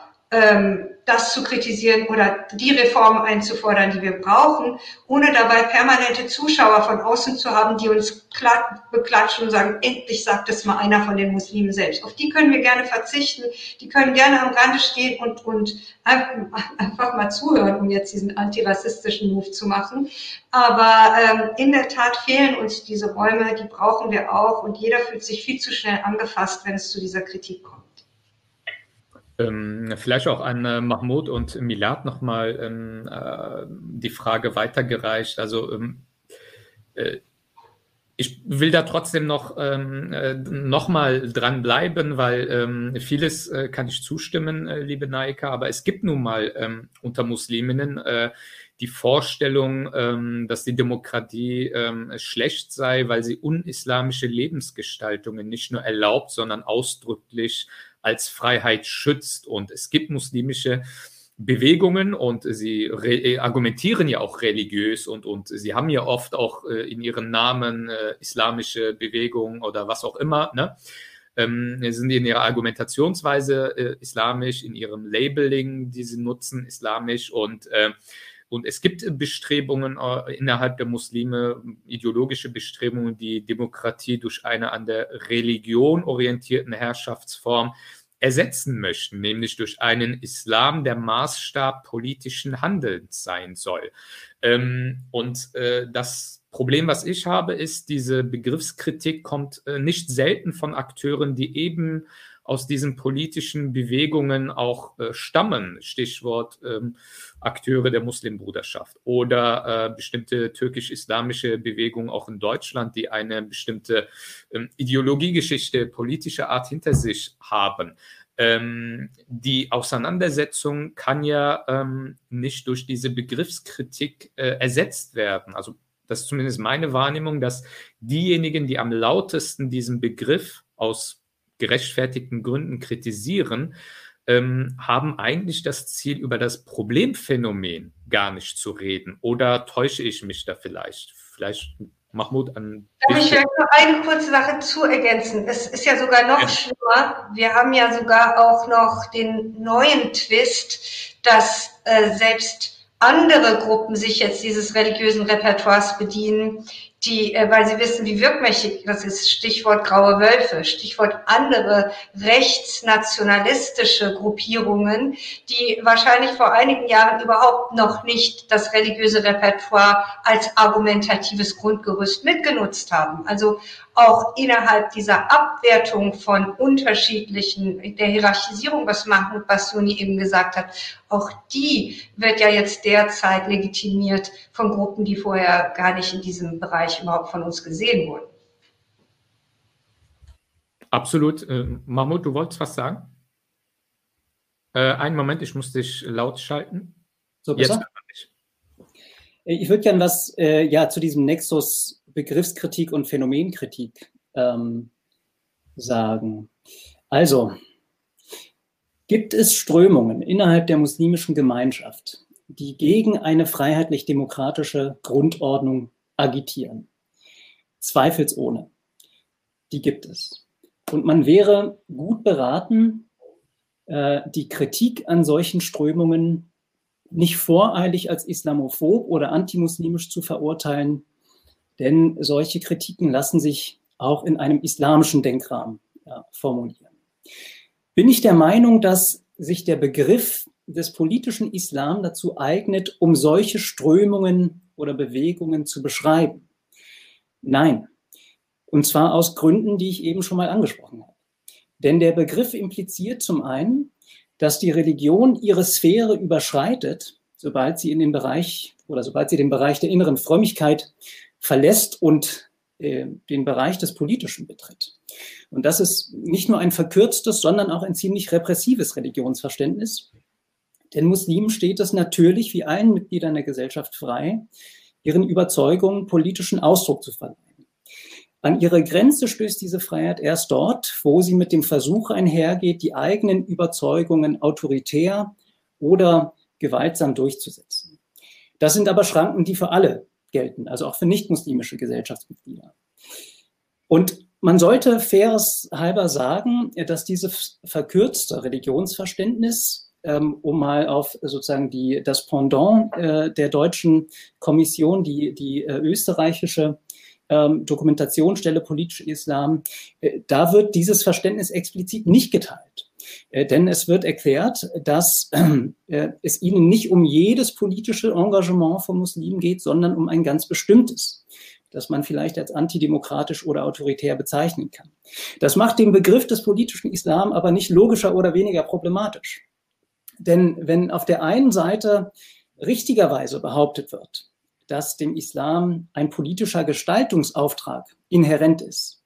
das zu kritisieren oder die Reformen einzufordern, die wir brauchen, ohne dabei permanente Zuschauer von außen zu haben, die uns beklatschen und sagen, endlich sagt es mal einer von den Muslimen selbst. Auf die können wir gerne verzichten, die können gerne am Rande stehen und, und einfach mal zuhören, um jetzt diesen antirassistischen Move zu machen. Aber ähm, in der Tat fehlen uns diese Räume, die brauchen wir auch und jeder fühlt sich viel zu schnell angefasst, wenn es zu dieser Kritik kommt. Ähm, vielleicht auch an äh, Mahmoud und Milad nochmal ähm, äh, die Frage weitergereicht. Also ähm, äh, ich will da trotzdem noch, ähm, äh, noch mal dranbleiben, weil ähm, vieles äh, kann ich zustimmen, äh, liebe Naika, aber es gibt nun mal ähm, unter Musliminnen äh, die Vorstellung, ähm, dass die Demokratie ähm, schlecht sei, weil sie unislamische Lebensgestaltungen nicht nur erlaubt, sondern ausdrücklich als Freiheit schützt. Und es gibt muslimische Bewegungen und sie äh, argumentieren ja auch religiös und, und sie haben ja oft auch äh, in ihren Namen äh, islamische Bewegungen oder was auch immer. Ne? Ähm, sind in ihrer Argumentationsweise äh, islamisch, in ihrem Labeling, die sie nutzen, islamisch und äh, und es gibt Bestrebungen äh, innerhalb der Muslime, ideologische Bestrebungen, die Demokratie durch eine an der Religion orientierten Herrschaftsform ersetzen möchten, nämlich durch einen Islam, der Maßstab politischen Handelns sein soll. Ähm, und äh, das Problem, was ich habe, ist, diese Begriffskritik kommt äh, nicht selten von Akteuren, die eben aus diesen politischen Bewegungen auch äh, stammen. Stichwort ähm, Akteure der Muslimbruderschaft oder äh, bestimmte türkisch-islamische Bewegungen auch in Deutschland, die eine bestimmte ähm, Ideologiegeschichte politischer Art hinter sich haben. Ähm, die Auseinandersetzung kann ja ähm, nicht durch diese Begriffskritik äh, ersetzt werden. Also das ist zumindest meine Wahrnehmung, dass diejenigen, die am lautesten diesen Begriff aus gerechtfertigten Gründen kritisieren, ähm, haben eigentlich das Ziel, über das Problemphänomen gar nicht zu reden. Oder täusche ich mich da vielleicht? Vielleicht Mahmoud an. Darf ich vielleicht noch eine kurze Sache zu ergänzen? Es ist ja sogar noch ja. schlimmer. Wir haben ja sogar auch noch den neuen Twist, dass äh, selbst andere Gruppen sich jetzt dieses religiösen Repertoires bedienen, die, äh, weil sie wissen, wie wirkmächtig das ist, Stichwort graue Wölfe, Stichwort andere rechtsnationalistische Gruppierungen, die wahrscheinlich vor einigen Jahren überhaupt noch nicht das religiöse Repertoire als argumentatives Grundgerüst mitgenutzt haben. Also auch innerhalb dieser Abwertung von unterschiedlichen, der Hierarchisierung, was Mahmoud Basuni eben gesagt hat, auch die wird ja jetzt derzeit legitimiert von Gruppen, die vorher gar nicht in diesem Bereich überhaupt von uns gesehen wurden. Absolut. Äh, Mahmoud, du wolltest was sagen? Äh, einen Moment, ich muss dich laut schalten. So besser? Jetzt ich. ich würde gerne was äh, ja, zu diesem Nexus Begriffskritik und Phänomenkritik ähm, sagen. Also, gibt es Strömungen innerhalb der muslimischen Gemeinschaft, die gegen eine freiheitlich-demokratische Grundordnung agitieren? Zweifelsohne. Die gibt es. Und man wäre gut beraten, äh, die Kritik an solchen Strömungen nicht voreilig als islamophob oder antimuslimisch zu verurteilen, denn solche Kritiken lassen sich auch in einem islamischen Denkrahmen ja, formulieren. Bin ich der Meinung, dass sich der Begriff des politischen Islam dazu eignet, um solche Strömungen oder Bewegungen zu beschreiben? Nein. Und zwar aus Gründen, die ich eben schon mal angesprochen habe. Denn der Begriff impliziert zum einen, dass die Religion ihre Sphäre überschreitet, sobald sie in den Bereich oder sobald sie den Bereich der inneren Frömmigkeit verlässt und äh, den Bereich des Politischen betritt. Und das ist nicht nur ein verkürztes, sondern auch ein ziemlich repressives Religionsverständnis. Den Muslimen steht es natürlich, wie allen Mitgliedern der Gesellschaft frei, ihren Überzeugungen politischen Ausdruck zu verleihen. An ihre Grenze stößt diese Freiheit erst dort, wo sie mit dem Versuch einhergeht, die eigenen Überzeugungen autoritär oder gewaltsam durchzusetzen. Das sind aber Schranken, die für alle gelten, also auch für nicht-muslimische Gesellschaftsmitglieder. Und man sollte faires halber sagen, dass dieses verkürzte Religionsverständnis, um mal auf sozusagen die, das Pendant äh, der deutschen Kommission, die, die äh, österreichische ähm, Dokumentationsstelle politischer Islam, äh, da wird dieses Verständnis explizit nicht geteilt. Äh, denn es wird erklärt, dass äh, es ihnen nicht um jedes politische Engagement von Muslimen geht, sondern um ein ganz bestimmtes das man vielleicht als antidemokratisch oder autoritär bezeichnen kann. Das macht den Begriff des politischen Islam aber nicht logischer oder weniger problematisch. Denn wenn auf der einen Seite richtigerweise behauptet wird, dass dem Islam ein politischer Gestaltungsauftrag inhärent ist,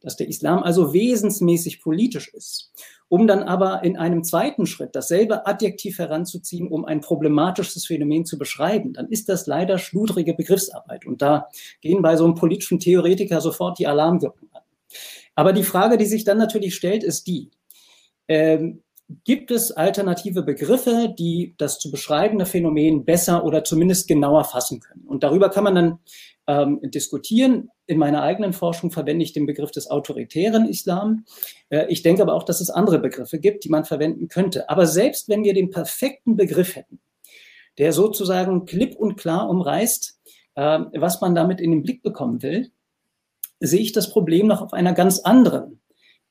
dass der Islam also wesensmäßig politisch ist, um dann aber in einem zweiten Schritt dasselbe Adjektiv heranzuziehen, um ein problematisches Phänomen zu beschreiben, dann ist das leider schludrige Begriffsarbeit. Und da gehen bei so einem politischen Theoretiker sofort die Alarmglocken an. Aber die Frage, die sich dann natürlich stellt, ist die, ähm, gibt es alternative Begriffe, die das zu beschreibende Phänomen besser oder zumindest genauer fassen können? Und darüber kann man dann ähm, diskutieren. In meiner eigenen Forschung verwende ich den Begriff des autoritären Islam. Äh, ich denke aber auch, dass es andere Begriffe gibt, die man verwenden könnte. Aber selbst wenn wir den perfekten Begriff hätten, der sozusagen klipp und klar umreißt, äh, was man damit in den Blick bekommen will, sehe ich das Problem noch auf einer ganz anderen,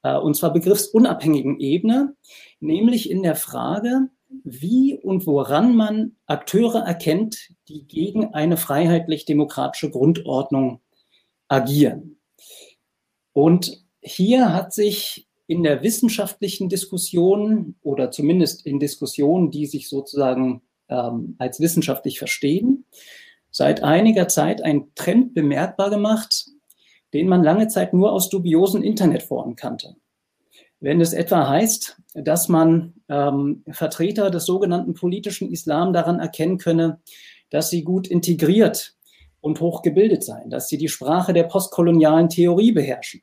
und zwar begriffsunabhängigen Ebene, nämlich in der Frage, wie und woran man Akteure erkennt, die gegen eine freiheitlich-demokratische Grundordnung agieren. Und hier hat sich in der wissenschaftlichen Diskussion oder zumindest in Diskussionen, die sich sozusagen ähm, als wissenschaftlich verstehen, seit einiger Zeit ein Trend bemerkbar gemacht, den man lange Zeit nur aus dubiosen Internetforen kannte. Wenn es etwa heißt, dass man ähm, Vertreter des sogenannten politischen Islam daran erkennen könne, dass sie gut integriert und hochgebildet seien, dass sie die Sprache der postkolonialen Theorie beherrschen,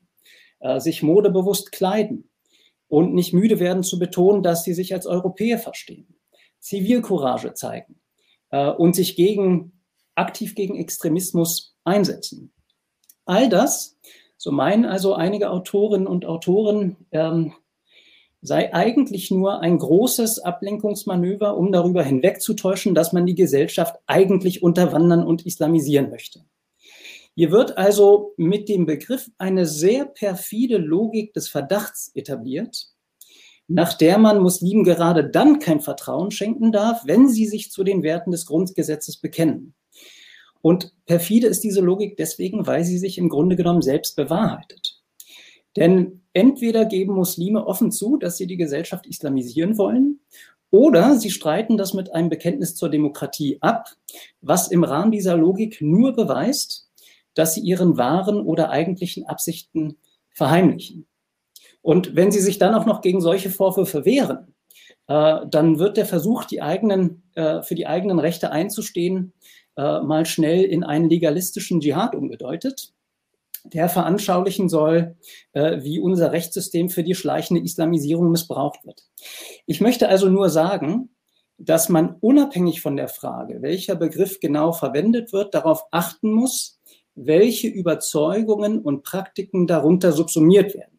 äh, sich modebewusst kleiden und nicht müde werden zu betonen, dass sie sich als Europäer verstehen, Zivilcourage zeigen äh, und sich gegen, aktiv gegen Extremismus einsetzen. All das so meinen also einige Autorinnen und Autoren, ähm, sei eigentlich nur ein großes Ablenkungsmanöver, um darüber hinwegzutäuschen, dass man die Gesellschaft eigentlich unterwandern und islamisieren möchte. Hier wird also mit dem Begriff eine sehr perfide Logik des Verdachts etabliert, nach der man Muslimen gerade dann kein Vertrauen schenken darf, wenn sie sich zu den Werten des Grundgesetzes bekennen. Und perfide ist diese Logik deswegen, weil sie sich im Grunde genommen selbst bewahrheitet. Denn entweder geben Muslime offen zu, dass sie die Gesellschaft islamisieren wollen, oder sie streiten das mit einem Bekenntnis zur Demokratie ab, was im Rahmen dieser Logik nur beweist, dass sie ihren wahren oder eigentlichen Absichten verheimlichen. Und wenn sie sich dann auch noch gegen solche Vorwürfe wehren, äh, dann wird der Versuch, die eigenen, äh, für die eigenen Rechte einzustehen, äh, mal schnell in einen legalistischen Dschihad umgedeutet. der veranschaulichen soll, äh, wie unser Rechtssystem für die schleichende Islamisierung missbraucht wird. Ich möchte also nur sagen, dass man unabhängig von der Frage, welcher Begriff genau verwendet wird, darauf achten muss, welche Überzeugungen und Praktiken darunter subsumiert werden.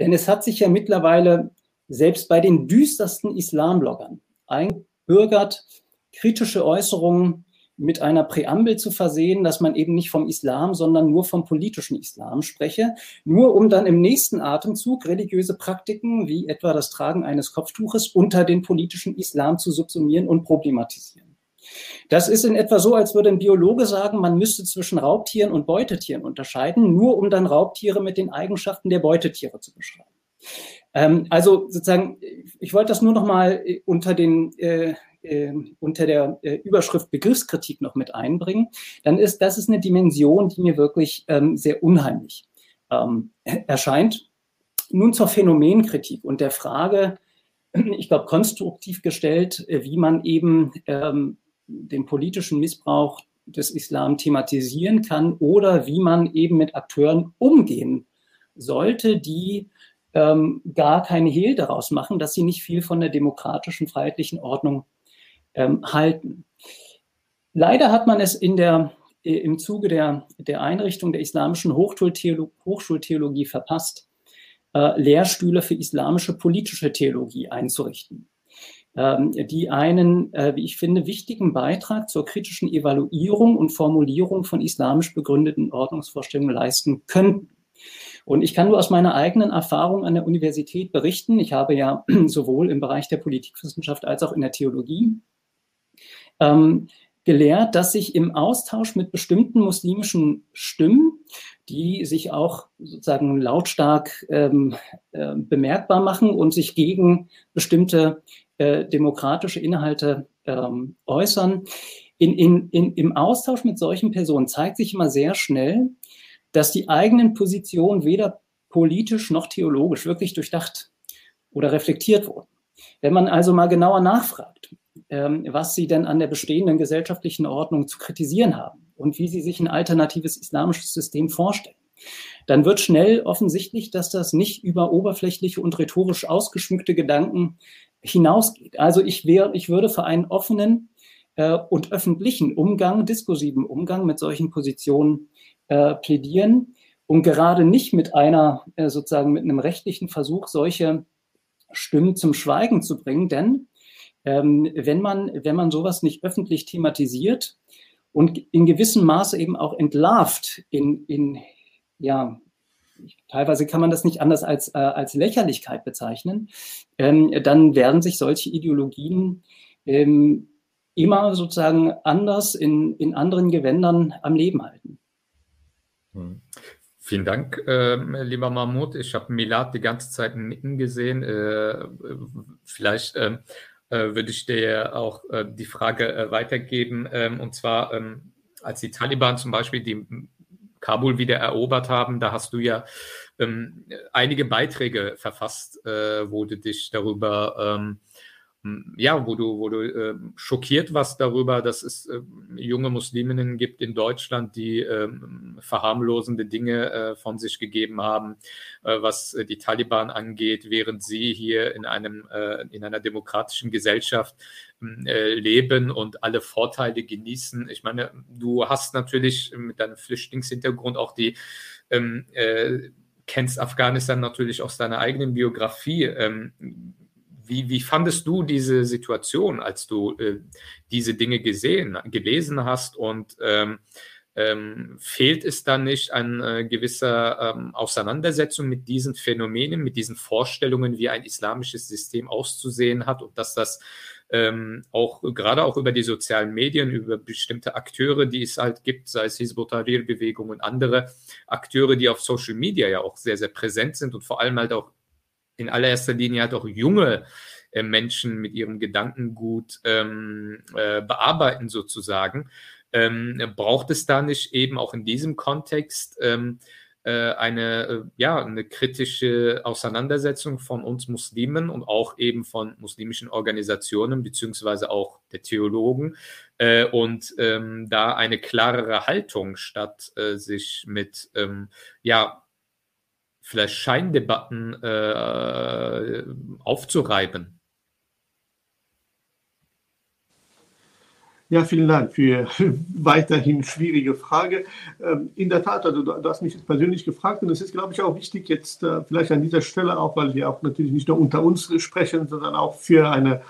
Denn es hat sich ja mittlerweile selbst bei den düstersten Islambloggern einbürgert, kritische Äußerungen mit einer Präambel zu versehen, dass man eben nicht vom Islam, sondern nur vom politischen Islam spreche, nur um dann im nächsten Atemzug religiöse Praktiken wie etwa das Tragen eines Kopftuches unter den politischen Islam zu subsumieren und problematisieren. Das ist in etwa so, als würde ein Biologe sagen, man müsste zwischen Raubtieren und Beutetieren unterscheiden, nur um dann Raubtiere mit den Eigenschaften der Beutetiere zu beschreiben. Ähm, also sozusagen, ich wollte das nur noch mal unter den äh, äh, unter der äh, Überschrift Begriffskritik noch mit einbringen, dann ist das ist eine Dimension, die mir wirklich ähm, sehr unheimlich ähm, erscheint. Nun zur Phänomenkritik und der Frage, ich glaube, konstruktiv gestellt, äh, wie man eben ähm, den politischen Missbrauch des Islam thematisieren kann oder wie man eben mit Akteuren umgehen sollte, die ähm, gar keine Hehl daraus machen, dass sie nicht viel von der demokratischen, freiheitlichen Ordnung ähm, halten. Leider hat man es in der, äh, im Zuge der, der Einrichtung der islamischen Hochschultheologie, Hochschultheologie verpasst, äh, Lehrstühle für islamische politische Theologie einzurichten, ähm, die einen, äh, wie ich finde, wichtigen Beitrag zur kritischen Evaluierung und Formulierung von islamisch begründeten Ordnungsvorstellungen leisten könnten. Und ich kann nur aus meiner eigenen Erfahrung an der Universität berichten. Ich habe ja sowohl im Bereich der Politikwissenschaft als auch in der Theologie ähm, gelehrt, dass sich im Austausch mit bestimmten muslimischen Stimmen, die sich auch sozusagen lautstark ähm, äh, bemerkbar machen und sich gegen bestimmte äh, demokratische Inhalte ähm, äußern, in, in, in, im Austausch mit solchen Personen zeigt sich immer sehr schnell, dass die eigenen Positionen weder politisch noch theologisch wirklich durchdacht oder reflektiert wurden. Wenn man also mal genauer nachfragt, was sie denn an der bestehenden gesellschaftlichen Ordnung zu kritisieren haben und wie sie sich ein alternatives islamisches System vorstellen, dann wird schnell offensichtlich, dass das nicht über oberflächliche und rhetorisch ausgeschmückte Gedanken hinausgeht. Also ich, wär, ich würde für einen offenen äh, und öffentlichen Umgang, diskursiven Umgang mit solchen Positionen äh, plädieren und gerade nicht mit einer, äh, sozusagen mit einem rechtlichen Versuch, solche Stimmen zum Schweigen zu bringen, denn ähm, wenn, man, wenn man sowas nicht öffentlich thematisiert und in gewissem Maße eben auch entlarvt in, in ja, teilweise kann man das nicht anders als, äh, als Lächerlichkeit bezeichnen, ähm, dann werden sich solche Ideologien ähm, immer sozusagen anders in, in anderen Gewändern am Leben halten. Hm. Vielen Dank, äh, lieber Mahmoud. Ich habe Milad die ganze Zeit nicken gesehen. Äh, vielleicht ähm, äh, würde ich dir auch äh, die Frage äh, weitergeben. Ähm, und zwar, ähm, als die Taliban zum Beispiel die Kabul wieder erobert haben, da hast du ja ähm, einige Beiträge verfasst, wo du dich darüber ähm, ja, wo du, wo du äh, schockiert warst darüber, dass es äh, junge Musliminnen gibt in Deutschland, die äh, verharmlosende Dinge äh, von sich gegeben haben, äh, was äh, die Taliban angeht, während sie hier in einem in einer demokratischen Gesellschaft leben und alle Vorteile genießen. Ich meine, du hast natürlich mit deinem Flüchtlingshintergrund auch die ähm, kennst Afghanistan natürlich aus deiner eigenen Biografie. Ähm, wie, wie fandest du diese Situation, als du äh, diese Dinge gesehen, gelesen hast? Und ähm, ähm, fehlt es dann nicht an äh, gewisser ähm, Auseinandersetzung mit diesen Phänomenen, mit diesen Vorstellungen, wie ein islamisches System auszusehen hat und dass das ähm, auch gerade auch über die sozialen Medien, über bestimmte Akteure, die es halt gibt, sei es Hizb bewegung und andere Akteure, die auf Social Media ja auch sehr, sehr präsent sind und vor allem halt auch in allererster Linie halt auch junge äh, Menschen mit ihrem Gedankengut ähm, äh, bearbeiten sozusagen. Ähm, braucht es da nicht eben auch in diesem Kontext ähm, äh, eine, äh, ja, eine kritische Auseinandersetzung von uns Muslimen und auch eben von muslimischen Organisationen beziehungsweise auch der Theologen äh, und ähm, da eine klarere Haltung statt äh, sich mit ähm, ja vielleicht Scheindebatten äh, aufzureiben. Ja, vielen Dank für weiterhin schwierige Frage. Ähm, in der Tat, also du hast mich persönlich gefragt und es ist, glaube ich, auch wichtig jetzt äh, vielleicht an dieser Stelle auch, weil wir auch natürlich nicht nur unter uns sprechen, sondern auch für eine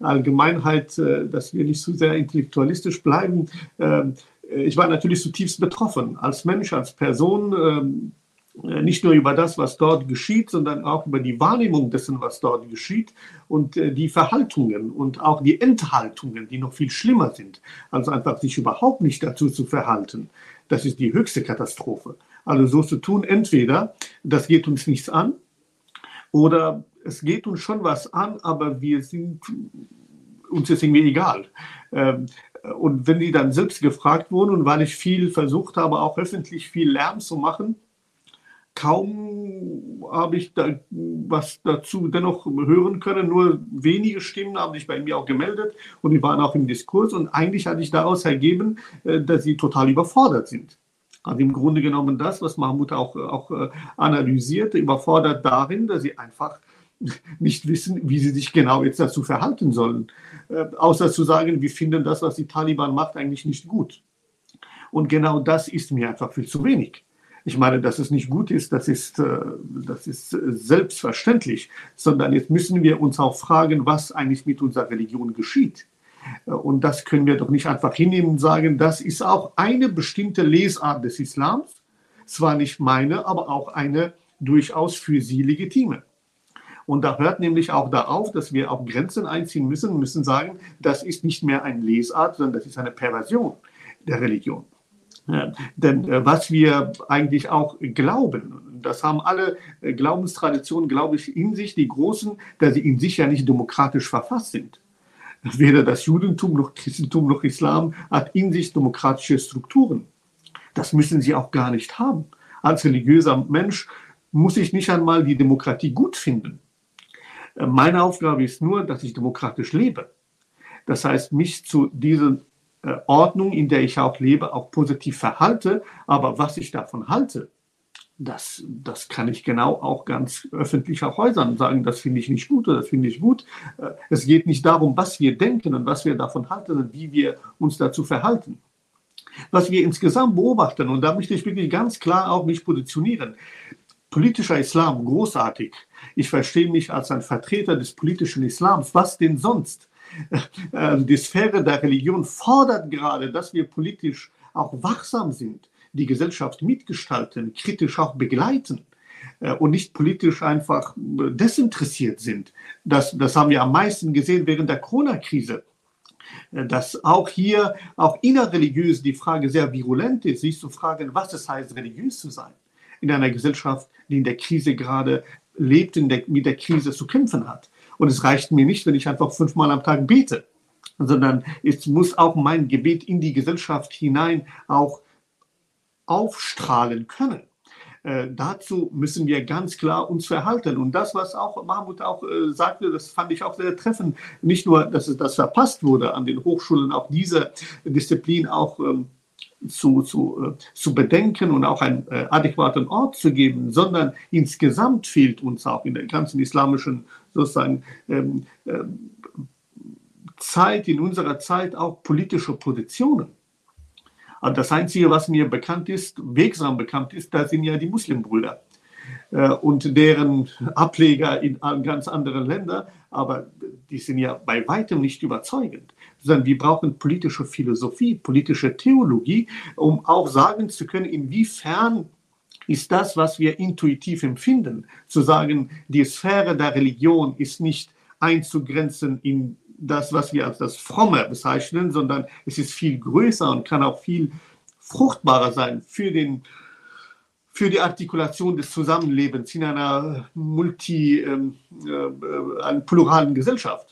Allgemeinheit, äh, dass wir nicht zu sehr intellektualistisch bleiben. Ähm, ich war natürlich zutiefst betroffen als Mensch, als Person ähm, äh, nicht nur über das, was dort geschieht, sondern auch über die Wahrnehmung dessen, was dort geschieht und äh, die Verhaltungen und auch die Enthaltungen, die noch viel schlimmer sind, also einfach sich überhaupt nicht dazu zu verhalten. Das ist die höchste Katastrophe. Also so zu tun, entweder das geht uns nichts an oder es geht uns schon was an, aber wir sind uns ist irgendwie egal. Ähm, und wenn die dann selbst gefragt wurden und weil ich viel versucht habe, auch öffentlich viel Lärm zu machen, kaum habe ich da was dazu dennoch hören können. Nur wenige Stimmen haben sich bei mir auch gemeldet und die waren auch im Diskurs. Und eigentlich hatte ich daraus ergeben, äh, dass sie total überfordert sind. Also im Grunde genommen das, was Mahmoud auch, auch äh, analysierte, überfordert darin, dass sie einfach nicht wissen, wie sie sich genau jetzt dazu verhalten sollen. Äh, außer zu sagen, wir finden das, was die Taliban macht, eigentlich nicht gut. Und genau das ist mir einfach viel zu wenig. Ich meine, dass es nicht gut ist, das ist, äh, das ist selbstverständlich, sondern jetzt müssen wir uns auch fragen, was eigentlich mit unserer Religion geschieht. Äh, und das können wir doch nicht einfach hinnehmen und sagen, das ist auch eine bestimmte Lesart des Islams, zwar nicht meine, aber auch eine durchaus für sie legitime. Und da hört nämlich auch da auf, dass wir auch Grenzen einziehen müssen, müssen sagen, das ist nicht mehr eine Lesart, sondern das ist eine Perversion der Religion. Denn äh, was wir eigentlich auch glauben, das haben alle äh, Glaubenstraditionen, glaube ich, in sich, die großen, dass sie in sich ja nicht demokratisch verfasst sind. Weder das Judentum noch Christentum noch Islam hat in sich demokratische Strukturen. Das müssen sie auch gar nicht haben. Als religiöser Mensch muss ich nicht einmal die Demokratie gut finden. Äh, meine Aufgabe ist nur, dass ich demokratisch lebe. Das heißt, mich zu diesen Ordnung, in der ich auch lebe, auch positiv verhalte. Aber was ich davon halte, das, das kann ich genau auch ganz öffentlich auch äußern und sagen, das finde ich nicht gut oder das finde ich gut. Äh, es geht nicht darum, was wir denken und was wir davon halten und wie wir uns dazu verhalten. Was wir insgesamt beobachten, und da möchte ich wirklich ganz klar auch mich positionieren, politischer Islam, großartig. Ich verstehe mich als ein Vertreter des politischen Islams. Was denn sonst? Ähm, die Sphäre der Religion fordert gerade, dass wir politisch auch wachsam sind, die Gesellschaft mitgestalten, kritisch auch begleiten äh, und nicht politisch einfach äh, desinteressiert sind. Das, das haben wir am meisten gesehen während der Corona-Krise. Äh, dass auch hier, auch innerreligiös, die Frage sehr virulent ist, sich zu fragen, was es heißt, religiös zu sein. In einer Gesellschaft, die in der Krise gerade lebt, in der, mit der Krise zu kämpfen hat. Und es reicht mir nicht, wenn ich einfach fünfmal am Tag bete, sondern es muss auch mein Gebet in die Gesellschaft hinein auch aufstrahlen können. Äh, dazu müssen wir ganz klar uns verhalten. Und das, was auch Mahmoud auch äh, sagte, das fand ich auch sehr treffend. Nicht nur, dass es das verpasst wurde an den Hochschulen, auch diese Disziplin auch ähm, zu, zu, äh, zu bedenken und auch einen äh, adäquaten Ort zu geben, sondern insgesamt fehlt uns auch in der ganzen islamischen sozusagen ähm, äh, Zeit, in unserer Zeit auch politische Positionen. Also das Einzige, was mir bekannt ist, wegsam bekannt ist, da sind ja die Muslimbrüder äh, und deren Ableger in ganz anderen Ländern, aber die sind ja bei weitem nicht überzeugend sondern wir brauchen politische Philosophie, politische Theologie, um auch sagen zu können, inwiefern ist das, was wir intuitiv empfinden, zu sagen, die Sphäre der Religion ist nicht einzugrenzen in das, was wir als das Fromme bezeichnen, sondern es ist viel größer und kann auch viel fruchtbarer sein für, den, für die Artikulation des Zusammenlebens in einer multi, ähm, äh, einer pluralen Gesellschaft.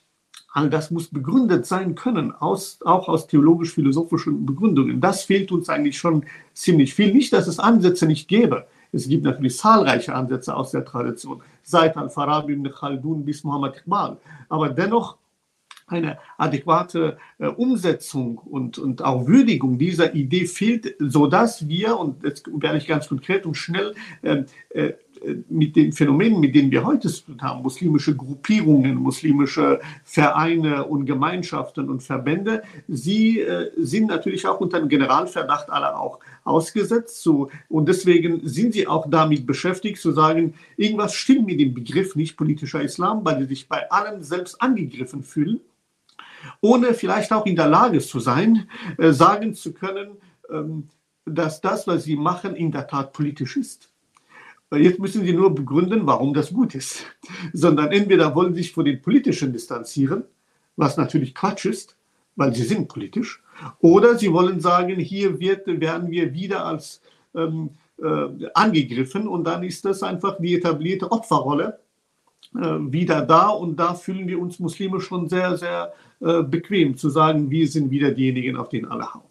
All das muss begründet sein können, aus, auch aus theologisch-philosophischen Begründungen. Das fehlt uns eigentlich schon ziemlich viel. Nicht, dass es Ansätze nicht gäbe. Es gibt natürlich zahlreiche Ansätze aus der Tradition, seit Al-Farabi ibn Khaldun bis Muhammad Iqbal. Aber dennoch eine adäquate äh, Umsetzung und, und auch Würdigung dieser Idee fehlt, sodass wir, und jetzt werde ich ganz konkret und schnell, äh, äh, mit den Phänomenen, mit denen wir heute zu tun haben, muslimische Gruppierungen, muslimische Vereine und Gemeinschaften und Verbände, sie äh, sind natürlich auch unter dem Generalverdacht aller auch ausgesetzt. So, und deswegen sind sie auch damit beschäftigt, zu sagen, irgendwas stimmt mit dem Begriff nicht politischer Islam, weil sie sich bei allem selbst angegriffen fühlen ohne vielleicht auch in der Lage zu sein, äh, sagen zu können, ähm, dass das, was sie machen, in der Tat politisch ist. Jetzt müssen sie nur begründen, warum das gut ist. Sondern entweder wollen sie sich von den Politischen distanzieren, was natürlich Quatsch ist, weil sie sind politisch, oder sie wollen sagen, hier wird, werden wir wieder als ähm, äh, angegriffen und dann ist das einfach die etablierte Opferrolle äh, wieder da und da fühlen wir uns Muslime schon sehr, sehr äh, bequem zu sagen, wir sind wieder diejenigen, auf denen alle hauen.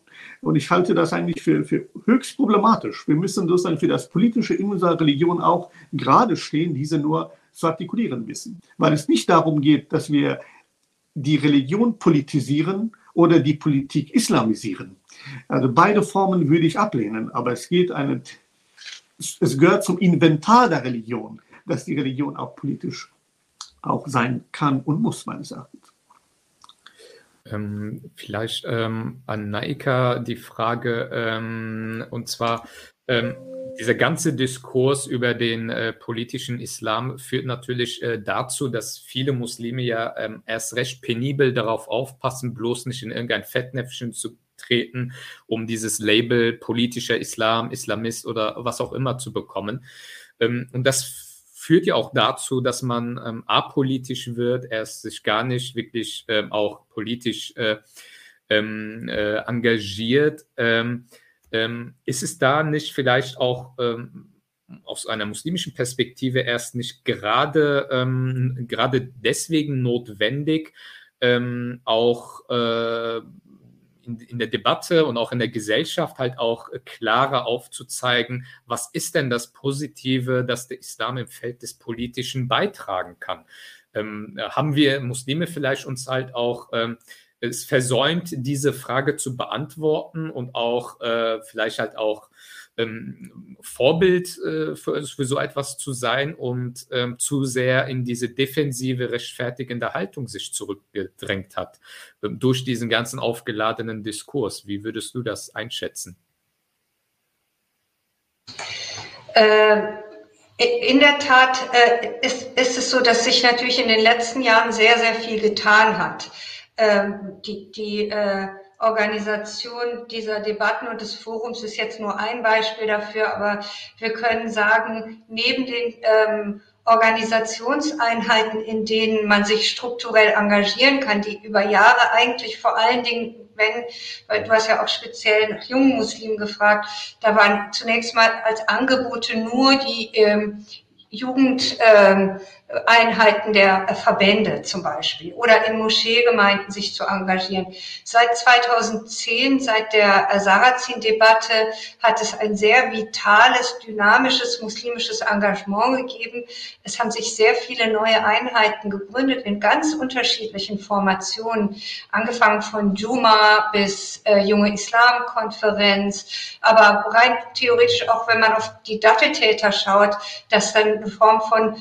Und ich halte das eigentlich für, für höchst problematisch. Wir müssen sozusagen für das Politische in unserer Religion auch gerade stehen, diese nur zu artikulieren wissen. Weil es nicht darum geht, dass wir die Religion politisieren oder die Politik islamisieren. Also beide Formen würde ich ablehnen, aber es geht eine, es gehört zum Inventar der Religion, dass die Religion auch politisch auch sein kann und muss, meines Erachtens. Ähm, vielleicht ähm, an Naika die Frage, ähm, und zwar ähm, dieser ganze Diskurs über den äh, politischen Islam führt natürlich äh, dazu, dass viele Muslime ja ähm, erst recht penibel darauf aufpassen, bloß nicht in irgendein Fettnäpfchen zu treten, um dieses Label politischer Islam, Islamist oder was auch immer zu bekommen. Ähm, und das führt ja auch dazu, dass man ähm, apolitisch wird, erst sich gar nicht wirklich ähm, auch politisch äh, ähm, äh, engagiert. Ähm, ähm, ist es da nicht vielleicht auch ähm, aus einer muslimischen Perspektive erst nicht gerade, gerade deswegen notwendig, auch äh, in, in der Debatte und auch in der Gesellschaft halt auch klarer aufzuzeigen, was ist denn das Positive, das der Islam im Feld des Politischen beitragen kann. Ähm, haben wir Muslime vielleicht uns halt auch ähm, es versäumt, diese Frage zu beantworten und auch äh, vielleicht halt auch ähm, Vorbild äh, für, für, so etwas zu sein und ähm, zu sehr in diese defensive, rechtfertigende Haltung sich zurückgedrängt hat ähm, durch diesen ganzen aufgeladenen Diskurs. Wie würdest du das einschätzen? Äh, in der Tat äh, ist, ist, es so, dass sich natürlich in den letzten Jahren sehr, sehr viel getan hat. Ähm, die die äh, Organisation dieser Debatten und des Forums ist jetzt nur ein Beispiel dafür, aber wir können sagen, neben den ähm, Organisationseinheiten, in denen man sich strukturell engagieren kann, die über Jahre eigentlich vor allen Dingen, wenn, weil du hast ja auch speziell nach jungen Muslimen gefragt, da waren zunächst mal als Angebote nur die ähm, Jugend, ähm, Einheiten der Verbände zum Beispiel oder in Moscheegemeinden sich zu engagieren. Seit 2010, seit der Sarrazin-Debatte, hat es ein sehr vitales, dynamisches muslimisches Engagement gegeben. Es haben sich sehr viele neue Einheiten gegründet in ganz unterschiedlichen Formationen, angefangen von Juma bis äh, Junge Islamkonferenz, aber rein theoretisch auch, wenn man auf die Datteltäter schaut, dass dann eine Form von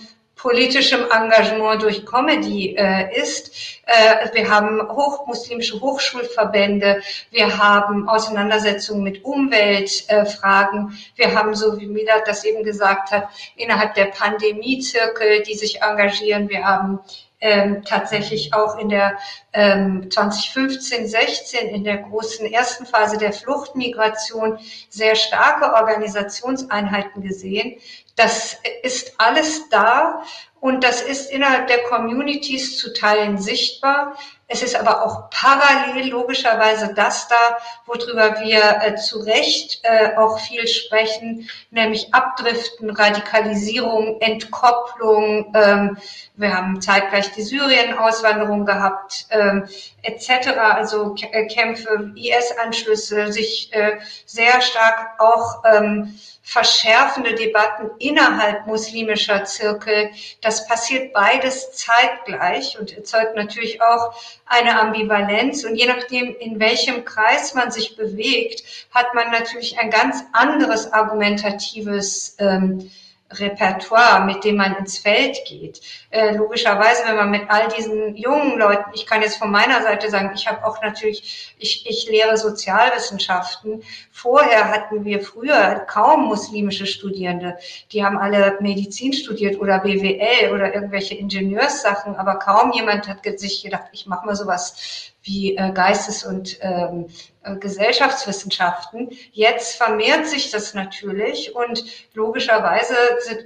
politischem Engagement durch Comedy äh, ist. Äh, wir haben hochmuslimische Hochschulverbände, wir haben Auseinandersetzungen mit Umweltfragen, wir haben, so wie Midat das eben gesagt hat, innerhalb der Pandemiezirkel, die sich engagieren, wir haben ähm, tatsächlich auch in der ähm, 2015, 16 in der großen ersten Phase der Fluchtmigration sehr starke Organisationseinheiten gesehen, Das ist alles da und das ist innerhalb der Communities zu Teilen sichtbar. Es ist aber auch parallel logischerweise das da, worüber wir äh, zu Recht äh, auch viel sprechen, nämlich Abdriften, Radikalisierung, Entkopplung. Ähm, wir haben zeitgleich die Syrien-Auswanderung gehabt, ähm, etc. Also äh, Kämpfe, IS-Anschlüsse, sich äh, sehr stark auch ähm, verschärfende Debatten innerhalb muslimischer Zirkel. Das passiert beides zeitgleich und erzeugt natürlich auch eine Ambivalenz. Und je nachdem, in welchem Kreis man sich bewegt, hat man natürlich ein ganz anderes argumentatives ähm, Repertoire, mit dem man ins Feld geht. Äh, logischerweise, wenn man mit all diesen jungen Leuten, ich kann jetzt von meiner Seite sagen, ich habe auch natürlich, ich, ich lehre Sozialwissenschaften. Vorher hatten wir früher kaum muslimische Studierende. Die haben alle Medizin studiert oder BWL oder irgendwelche Ingenieurssachen, aber kaum jemand hat sich gedacht, ich mache mal sowas wie äh, Geistes- und ähm, äh, Gesellschaftswissenschaften. Jetzt vermehrt sich das natürlich und logischerweise,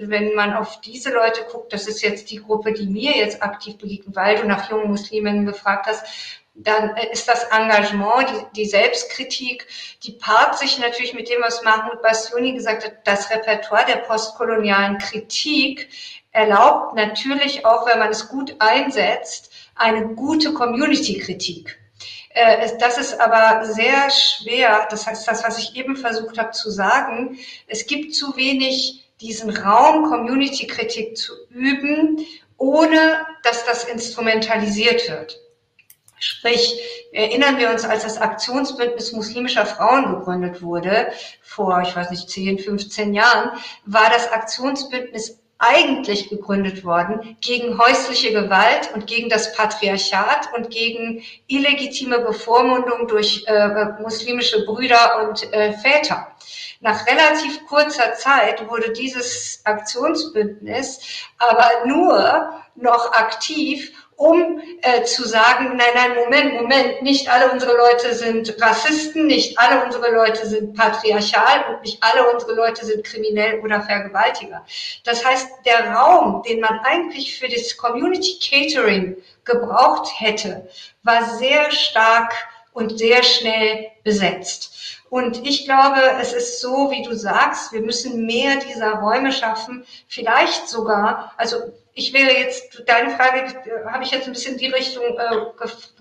wenn man auf diese Leute guckt, das ist jetzt die Gruppe, die mir jetzt aktiv begegnet, weil du nach jungen Musliminnen gefragt hast, dann äh, ist das Engagement, die, die, Selbstkritik, die paart sich natürlich mit dem, was Mahmoud Bassiouni gesagt hat, das Repertoire der postkolonialen Kritik erlaubt natürlich auch, wenn man es gut einsetzt, eine gute Community-Kritik. Äh, das ist aber sehr schwer. Das heißt, das, was ich eben versucht habe zu sagen, es gibt zu wenig diesen Raum, Community-Kritik zu üben, ohne dass das instrumentalisiert wird. Sprich, erinnern wir uns, als das Aktionsbündnis muslimischer Frauen gegründet wurde, vor, ich weiß nicht, 10, 15 Jahren, war das Aktionsbündnis eigentlich gegründet worden gegen häusliche Gewalt und gegen das Patriarchat und gegen illegitime Bevormundung durch äh, muslimische Brüder und äh, Väter. Nach relativ kurzer Zeit wurde dieses Aktionsbündnis aber nur noch aktiv, um äh, zu sagen, nein, nein, Moment, Moment, nicht alle unsere Leute sind Rassisten, nicht alle unsere Leute sind patriarchal und nicht alle unsere Leute sind kriminell oder Vergewaltiger. Das heißt, der Raum, den man eigentlich für das Community Catering gebraucht hätte, war sehr stark und sehr schnell besetzt. Und ich glaube, es ist so, wie du sagst, wir müssen mehr dieser Räume schaffen, vielleicht sogar, also ich wäre jetzt, deine Frage äh, habe ich jetzt ein bisschen die Richtung äh,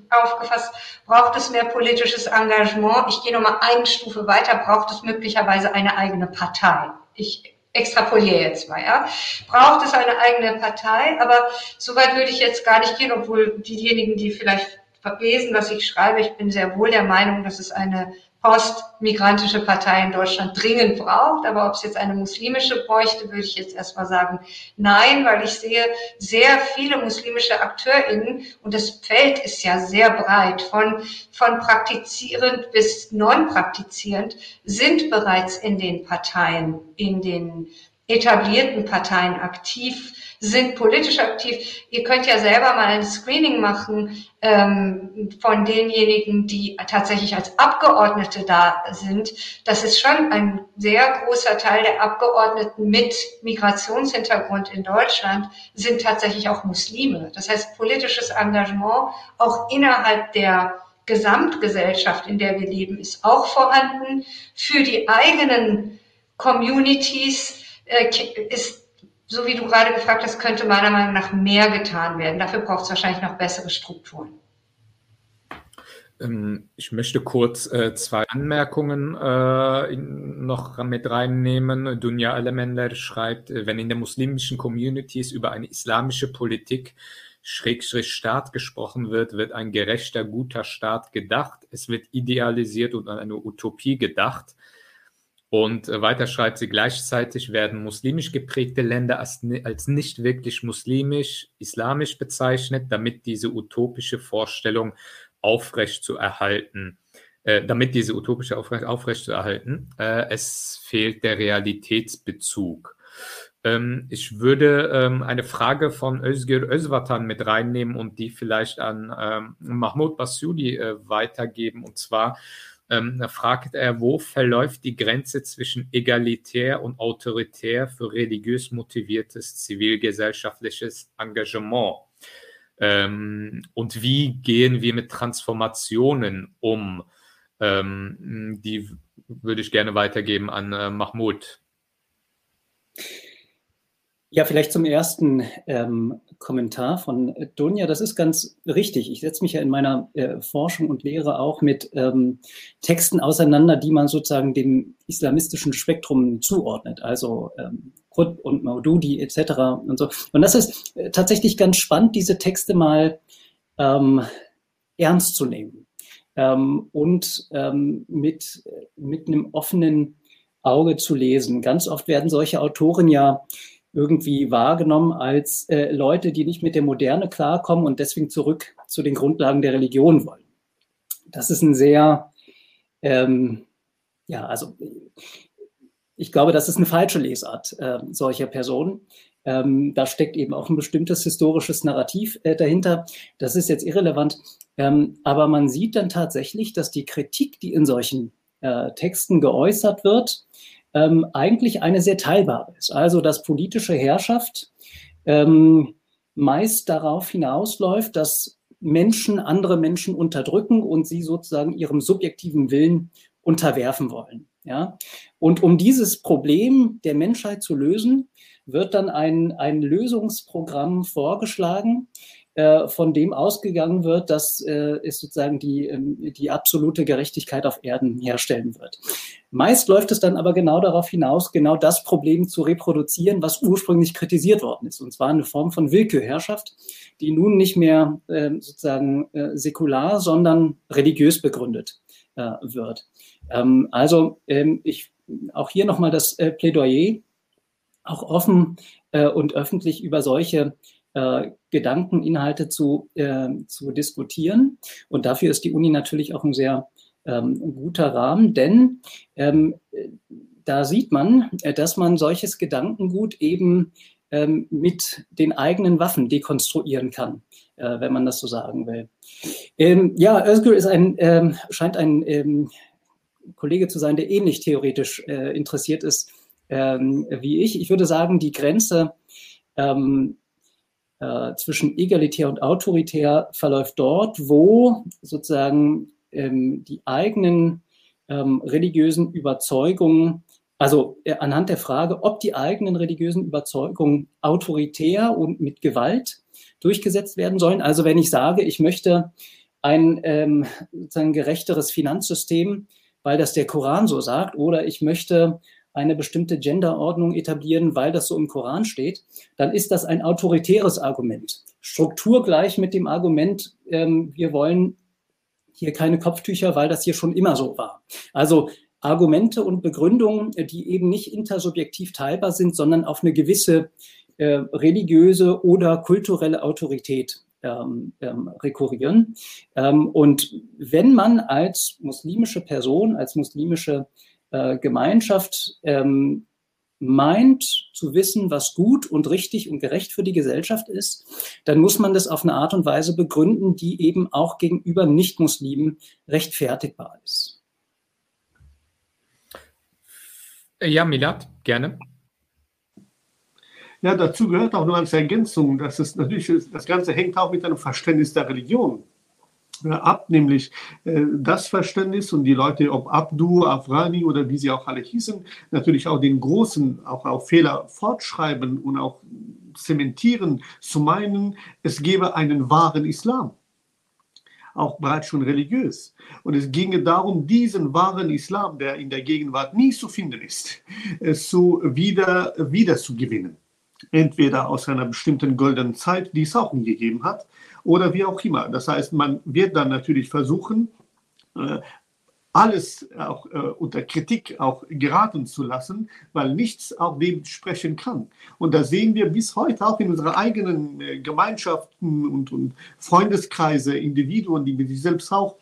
aufgefasst, braucht es mehr politisches Engagement? Ich gehe nochmal eine Stufe weiter, braucht es möglicherweise eine eigene Partei? Ich extrapoliere jetzt mal, ja. Braucht es eine eigene Partei? Aber soweit würde ich jetzt gar nicht gehen, obwohl diejenigen, die vielleicht lesen, was ich schreibe, ich bin sehr wohl der Meinung, dass es eine postmigrantische Partei in Deutschland dringend braucht. Aber ob es jetzt eine muslimische bräuchte, würde ich jetzt erstmal sagen, nein, weil ich sehe sehr viele muslimische AkteurInnen und das Feld ist ja sehr breit, von, von praktizierend bis non-praktizierend, sind bereits in den Parteien, in den etablierten Parteien aktiv sind politisch aktiv. Ihr könnt ja selber mal ein Screening machen ähm, von denjenigen, die tatsächlich als Abgeordnete da sind. Das ist schon ein sehr großer Teil der Abgeordneten mit Migrationshintergrund in Deutschland sind tatsächlich auch Muslime. Das heißt, politisches Engagement auch innerhalb der Gesamtgesellschaft, in der wir leben, ist auch vorhanden. Für die eigenen Communities äh, ist so wie du gerade gefragt hast, könnte meiner Meinung nach mehr getan werden. Dafür braucht es wahrscheinlich noch bessere Strukturen. Ähm, ich möchte kurz äh, zwei Anmerkungen äh, noch mit reinnehmen. Dunja Alemender schreibt, äh, wenn in den muslimischen Communities über eine islamische Politik Schrägstrich Staat gesprochen wird, wird ein gerechter, guter Staat gedacht. Es wird idealisiert und an eine Utopie gedacht. Und äh, weiter schreibt sie, gleichzeitig werden muslimisch geprägte Länder als, als nicht wirklich muslimisch, islamisch bezeichnet, damit diese utopische Vorstellung aufrecht zu erhalten, äh, damit diese utopische aufrecht, aufrecht zu erhalten. Äh, es fehlt der Realitätsbezug. Ähm, ich würde ähm, eine Frage von Özgür Özvatan mit reinnehmen und die vielleicht an ähm, Mahmoud Basudi äh, weitergeben. Und zwar, Ähm, da fragt er, wo verläuft die Grenze zwischen egalitär und autoritär für religiös motiviertes zivilgesellschaftliches Engagement? Ähm, und wie gehen wir mit Transformationen um? Ähm, die würde ich gerne weitergeben an äh, Mahmoud. Ja, vielleicht zum ersten ähm, Kommentar von Dunja. Das ist ganz richtig. Ich setze mich ja in meiner äh, Forschung und Lehre auch mit ähm, Texten auseinander, die man sozusagen dem islamistischen Spektrum zuordnet. Also ähm, Qut und Maududi etc. und so. Und das ist äh, tatsächlich ganz spannend, diese Texte mal ähm, ernst zu nehmen ähm, und ähm, mit, mit einem offenen Auge zu lesen. Ganz oft werden solche Autoren ja irgendwie wahrgenommen als äh, Leute, die nicht mit der Moderne klarkommen und deswegen zurück zu den Grundlagen der Religion wollen. Das ist ein sehr, ähm, ja, also ich glaube, das ist eine falsche Lesart äh, solcher Personen. Ähm, da steckt eben auch ein bestimmtes historisches Narrativ äh, dahinter. Das ist jetzt irrelevant. Ähm, aber man sieht dann tatsächlich, dass die Kritik, die in solchen äh, Texten geäußert wird, ähm, eigentlich eine sehr teilbare ist. Also, dass politische Herrschaft ähm, meist darauf hinausläuft, dass Menschen andere Menschen unterdrücken und sie sozusagen ihrem subjektiven Willen unterwerfen wollen. Ja? Und um dieses Problem der Menschheit zu lösen, wird dann ein, ein Lösungsprogramm vorgeschlagen, von dem ausgegangen wird, dass äh, es sozusagen die, ähm, die absolute Gerechtigkeit auf Erden herstellen wird. Meist läuft es dann aber genau darauf hinaus, genau das Problem zu reproduzieren, was ursprünglich kritisiert worden ist, und zwar eine Form von Willkürherrschaft, die nun nicht mehr äh, sozusagen äh, säkular, sondern religiös begründet äh, wird. Ähm, also ähm, ich auch hier nochmal das äh, Plädoyer, auch offen und öffentlich über solche äh, Gedankeninhalte zu, äh, zu diskutieren. Und dafür ist die Uni natürlich auch ein sehr ähm, guter Rahmen, denn ähm, da sieht man, äh, dass man solches Gedankengut eben ähm, mit den eigenen Waffen dekonstruieren kann, äh, wenn man das so sagen will. Ähm, ja, Özgür ist ein, ähm, scheint ein ähm, Kollege zu sein, der ähnlich theoretisch äh, interessiert ist ähm, wie ich. Ich würde sagen, die Grenze ähm, äh, zwischen egalitär und autoritär verläuft dort, wo sozusagen ähm, die eigenen ähm, religiösen Überzeugungen, also äh, anhand der Frage, ob die eigenen religiösen Überzeugungen autoritär und mit Gewalt durchgesetzt werden sollen. Also wenn ich sage, ich möchte ein ähm, sozusagen gerechteres Finanzsystem, weil das der Koran so sagt, oder ich möchte eine bestimmte Genderordnung etablieren, weil das so im Koran steht, dann ist das ein autoritäres Argument. Strukturgleich mit dem Argument, ähm, wir wollen hier keine Kopftücher, weil das hier schon immer so war. Also Argumente und Begründungen, die eben nicht intersubjektiv teilbar sind, sondern auf eine gewisse äh, religiöse oder kulturelle Autorität ähm, ähm, rekurrieren. Ähm, und wenn man als muslimische Person, als muslimische äh, Gemeinschaft ähm, meint zu wissen, was gut und richtig und gerecht für die Gesellschaft ist, dann muss man das auf eine Art und Weise begründen, die eben auch gegenüber Nichtmuslimen rechtfertigbar ist. Ja, Milad, gerne. Ja, dazu gehört auch nur als Ergänzung, dass es natürlich, das Ganze hängt auch mit einem Verständnis der Religion ab, nämlich äh, das Verständnis und die Leute, ob Abdu, Afrani oder wie sie auch alle hießen, natürlich auch den großen, auch auf Fehler fortschreiben und auch zementieren, zu meinen, es gebe einen wahren Islam auch bereits schon religiös. Und es ginge darum, diesen wahren Islam, der in der Gegenwart nie zu finden ist, so wieder, wieder zu gewinnen. Entweder aus einer bestimmten goldenen Zeit, die es auch gegeben hat, oder wie auch immer. Das heißt, man wird dann natürlich versuchen, äh, alles auch äh, unter Kritik auch geraten zu lassen, weil nichts auch dem sprechen kann. Und da sehen wir bis heute auch in unseren eigenen äh, Gemeinschaften und, und Freundeskreise, Individuen, die mit sich selbst auch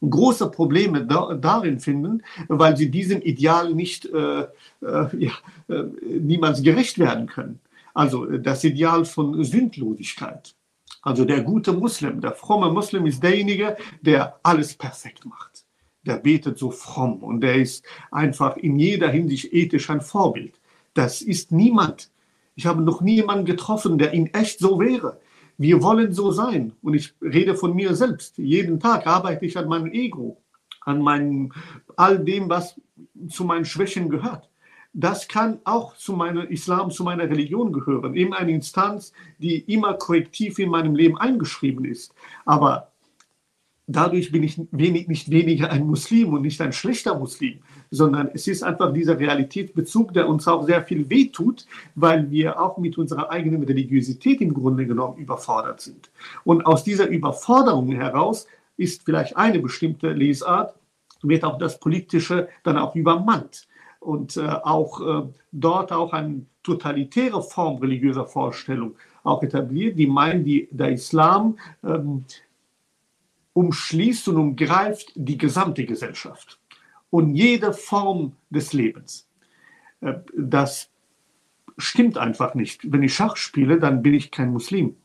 große Probleme da, darin finden, weil sie diesem Ideal nicht äh, ja, niemals gerecht werden können. Also das Ideal von Sündlosigkeit. Also der gute Muslim, der fromme Muslim ist derjenige, der alles perfekt macht. der betet so fromm und der ist einfach in jeder Hinsicht ethisch ein Vorbild. Das ist niemand. Ich habe noch niemanden getroffen, der in echt so wäre. Wir wollen so sein. Und ich rede von mir selbst. Jeden Tag arbeite ich an meinem Ego, an meinem, all dem, was zu meinen Schwächen gehört. Das kann auch zu meiner Islam, zu meiner Religion gehören. Eben eine Instanz, die immer korrektiv in meinem Leben eingeschrieben ist. Aber dadurch bin ich wenig, nicht weniger ein Muslim und nicht ein schlechter Muslim, sondern es ist einfach dieser Realitätsbezug, der uns auch sehr viel wehtut, weil wir auch mit unserer eigenen Religiosität im Grunde genommen überfordert sind. Und aus dieser Überforderung heraus ist vielleicht eine bestimmte Lesart, wird auch das Politische dann auch übermannt und äh, auch äh, dort auch eine totalitäre Form religiöser Vorstellung auch etabliert, die meinen, die, der Islam ähm, umschließt und umgreift die gesamte Gesellschaft und jede Form des Lebens. Äh, das stimmt einfach nicht. Wenn ich Schach spiele, dann bin ich kein Muslim.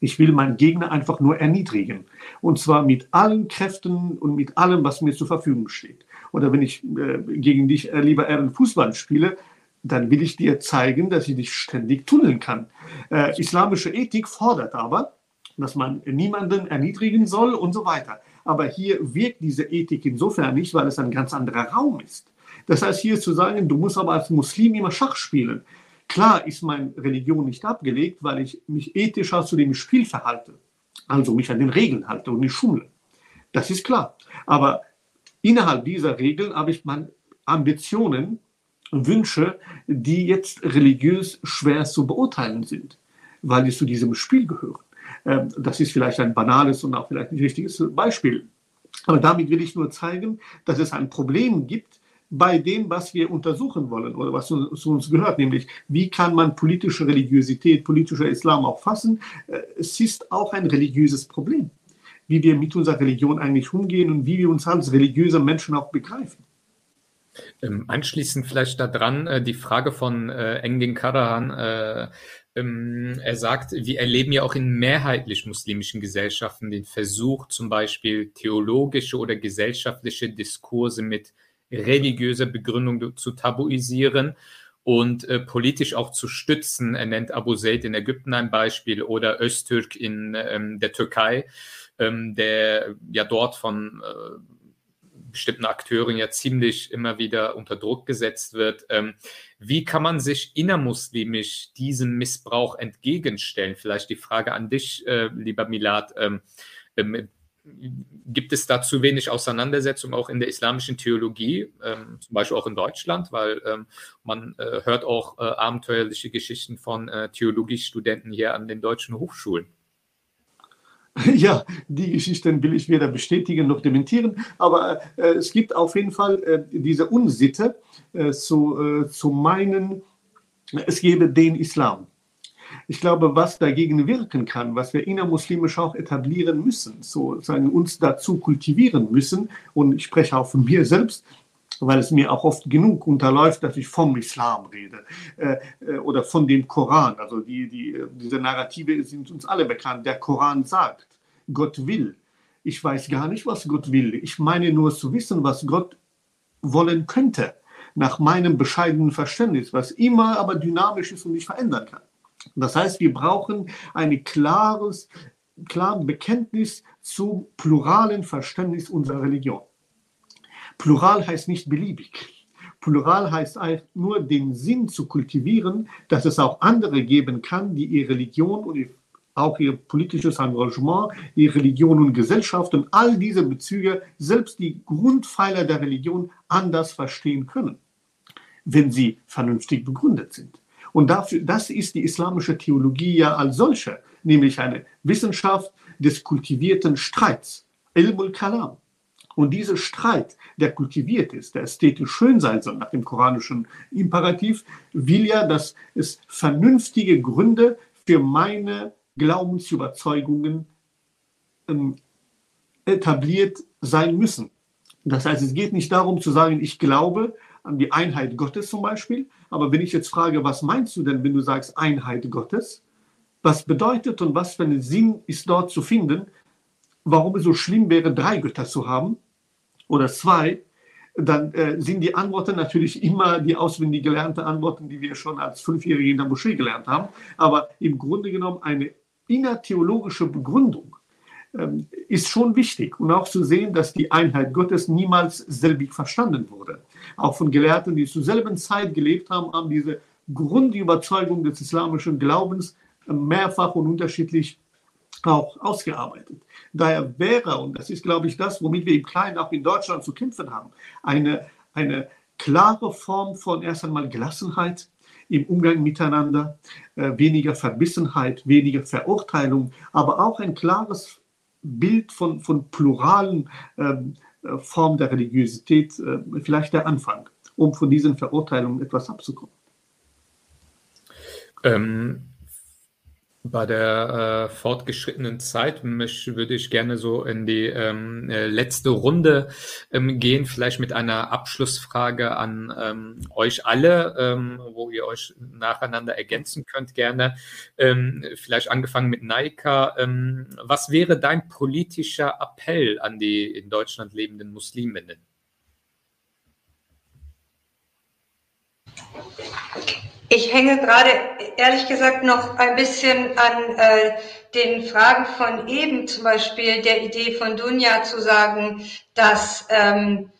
Ich will meinen Gegner einfach nur erniedrigen. Und zwar mit allen Kräften und mit allem, was mir zur Verfügung steht. Oder wenn ich äh, gegen dich äh, lieber eher Fußball spiele, dann will ich dir zeigen, dass ich dich ständig tunneln kann. Äh, islamische Ethik fordert aber, dass man niemanden erniedrigen soll und so weiter. Aber hier wirkt diese Ethik insofern nicht, weil es ein ganz anderer Raum ist. Das heißt, hier zu sagen, du musst aber als Muslim immer Schach spielen. Klar ist meine Religion nicht abgelegt, weil ich mich ethischer zu dem Spiel verhalte. Also mich an den Regeln halte und nicht schummle. Das ist klar. Aber innerhalb dieser Regeln habe ich meine Ambitionen, Wünsche, die jetzt religiös schwer zu beurteilen sind, weil sie zu diesem Spiel gehören. Ähm, das ist vielleicht ein banales und auch vielleicht ein richtiges Beispiel. Aber damit will ich nur zeigen, dass es ein Problem gibt bei dem, was wir untersuchen wollen oder was zu uns gehört, nämlich wie kann man politische Religiosität, politischer Islam auch fassen. Äh, es ist auch ein religiöses Problem, wie wir mit unserer Religion eigentlich umgehen und wie wir uns als religiöse Menschen auch begreifen. Ähm, anschließend vielleicht daran äh, die Frage von äh, Engin Karahan, äh, ähm, er sagt, wir erleben ja auch in mehrheitlich muslimischen Gesellschaften den Versuch, zum Beispiel theologische oder gesellschaftliche Diskurse mit religiöser Begründung zu tabuisieren und äh, politisch auch zu stützen. Er nennt Abu Zaid in Ägypten ein Beispiel oder Öztürk in ähm, der Türkei, ähm, der ja dort von äh, bestimmten Akteuren ja ziemlich immer wieder unter Druck gesetzt wird. Ähm, wie kann man sich innermuslimisch diesem Missbrauch entgegenstellen? Vielleicht die Frage an dich, äh, lieber Milad. Ähm, ähm, gibt es da zu wenig Auseinandersetzung auch in der islamischen Theologie, ähm, zum Beispiel auch in Deutschland, weil ähm, man äh, hört auch äh, abenteuerliche Geschichten von äh, Theologiestudenten hier an den deutschen Hochschulen. Ja, die Geschichten will ich weder bestätigen noch dementieren, aber äh, es gibt auf jeden Fall äh, diese Unsitte äh, zu, äh, zu meinen, es gebe den Islam. Ich glaube, was dagegen wirken kann, was wir innermuslimisch auch etablieren müssen, sozusagen uns dazu kultivieren müssen, und ich spreche auch von mir selbst, weil es mir auch oft genug unterläuft, dass ich vom Islam rede äh, äh, oder von dem Koran. Also die, die, diese Narrative sind uns alle bekannt. Der Koran sagt, Gott will. Ich weiß gar nicht, was Gott will. Ich meine nur zu wissen, was Gott wollen könnte, nach meinem bescheidenen Verständnis, was immer aber dynamisch ist und nicht verändern kann. Das heißt, wir brauchen ein klares, klares Bekenntnis zum pluralen Verständnis unserer Religion. Plural heißt nicht beliebig. Plural heißt nur den Sinn zu kultivieren, dass es auch andere geben kann, die ihre Religion und auch ihr politisches Engagement, ihre Religion und Gesellschaft und all diese Bezüge, selbst die Grundpfeiler der Religion anders verstehen können, wenn sie vernünftig begründet sind. Und dafür, das ist die islamische Theologie ja als solche, nämlich eine Wissenschaft des kultivierten Streits, Ilmul Kalam. Und dieser Streit, der kultiviert ist, der ästhetisch schön sein soll, nach dem koranischen Imperativ, will ja, dass es vernünftige Gründe für meine Glaubensüberzeugungen ähm, etabliert sein müssen. Das heißt, es geht nicht darum zu sagen, ich glaube an die Einheit Gottes zum Beispiel, aber wenn ich jetzt frage, was meinst du denn, wenn du sagst Einheit Gottes? Was bedeutet und was für einen Sinn ist dort zu finden, warum es so schlimm wäre, drei Götter zu haben? oder zwei, dann äh, sind die Antworten natürlich immer die auswendig gelernten Antworten, die wir schon als Fünfjährige in der Moschee gelernt haben. Aber im Grunde genommen eine innertheologische Begründung ähm, ist schon wichtig. Und auch zu sehen, dass die Einheit Gottes niemals selbig verstanden wurde. Auch von Gelehrten, die zur selben Zeit gelebt haben, haben diese Grundüberzeugung des islamischen Glaubens mehrfach und unterschiedlich auch ausgearbeitet. Daher wäre, und das ist, glaube ich, das, womit wir im Kleinen auch in Deutschland zu kämpfen haben, eine, eine klare Form von erst einmal Gelassenheit im Umgang miteinander, äh, weniger Verbissenheit, weniger Verurteilung, aber auch ein klares Bild von, von pluralen ähm, äh, Formen der Religiosität, äh, vielleicht der Anfang, um von diesen Verurteilungen etwas abzukommen. Ähm, bei der äh, fortgeschrittenen Zeit mich, würde ich gerne so in die ähm, äh, letzte Runde ähm, gehen, vielleicht mit einer Abschlussfrage an ähm, euch alle, ähm, wo ihr euch nacheinander ergänzen könnt gerne. Ähm, vielleicht angefangen mit Naika. Ähm, was wäre dein politischer Appell an die in Deutschland lebenden Musliminnen? Ich hänge gerade ehrlich gesagt noch ein bisschen an äh, den Fragen von eben, zum Beispiel der Idee von Dunja zu sagen, dass ähm,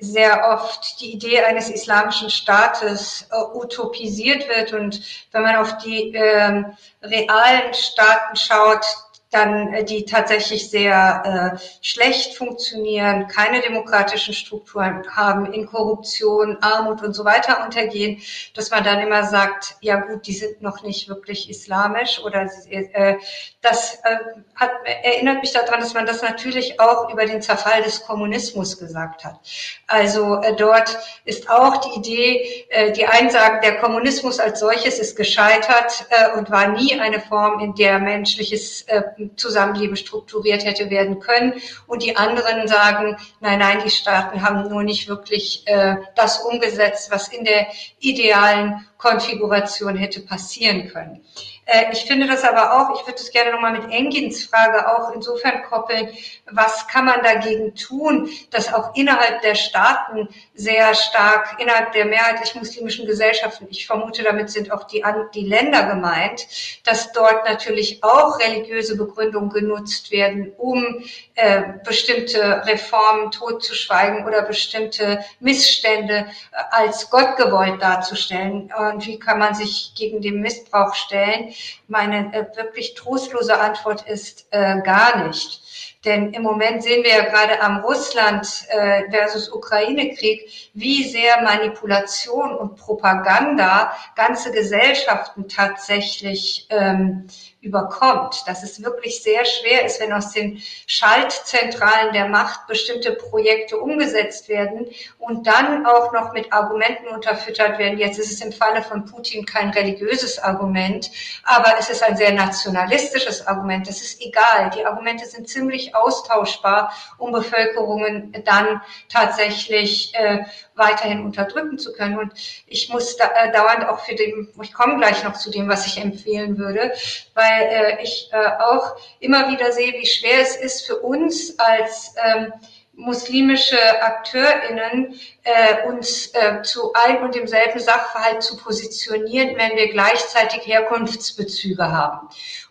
sehr oft die Idee eines islamischen Staates äh, utopisiert wird. Und wenn man auf die äh, realen Staaten schaut, dann äh, die tatsächlich sehr äh, schlecht funktionieren, keine demokratischen Strukturen haben, in Korruption, Armut und so weiter untergehen, dass man dann immer sagt, ja gut, die sind noch nicht wirklich islamisch oder äh, das äh, hat, erinnert mich daran, dass man das natürlich auch über den Zerfall des Kommunismus gesagt hat. Also äh, dort ist auch die Idee, äh, die einen sagen, der Kommunismus als solches ist gescheitert äh, und war nie eine Form, in der menschliches äh, Zusammenleben strukturiert hätte werden können. Und die anderen sagen, nein, nein, die Staaten haben nur nicht wirklich äh, das umgesetzt, was in der idealen Konfiguration hätte passieren können. Äh, ich finde das aber auch, ich würde das gerne nochmal mit Engins Frage auch insofern koppeln, was kann man dagegen tun, dass auch innerhalb der Staaten sehr stark, innerhalb der mehrheitlich muslimischen Gesellschaften, ich vermute, damit sind auch die, die Länder gemeint, dass dort natürlich auch religiöse Begründungen genutzt werden, um äh, bestimmte Reformen totzuschweigen oder bestimmte Missstände äh, als Gott gewollt darzustellen. Und wie kann man sich gegen den Missbrauch stellen? Meine äh, wirklich trostlose Antwort ist äh, gar nicht. Denn im Moment sehen wir ja gerade am Russland äh, versus Ukraine-Krieg, wie sehr Manipulation und Propaganda ganze Gesellschaften tatsächlich ähm, überkommt, dass es wirklich sehr schwer ist, wenn aus den Schaltzentralen der Macht bestimmte Projekte umgesetzt werden und dann auch noch mit Argumenten unterfüttert werden. Jetzt ist es im Falle von Putin kein religiöses Argument, aber es ist ein sehr nationalistisches Argument. Das ist egal. Die Argumente sind ziemlich austauschbar, um Bevölkerungen dann tatsächlich äh, weiterhin unterdrücken zu können. Und ich muss da, äh, dauernd auch für den, ich komme gleich noch zu dem, was ich empfehlen würde, weil äh, ich äh, auch immer wieder sehe, wie schwer es ist für uns als ähm, muslimische AkteurInnen äh, uns äh, zu einem und demselben Sachverhalt zu positionieren, wenn wir gleichzeitig Herkunftsbezüge haben.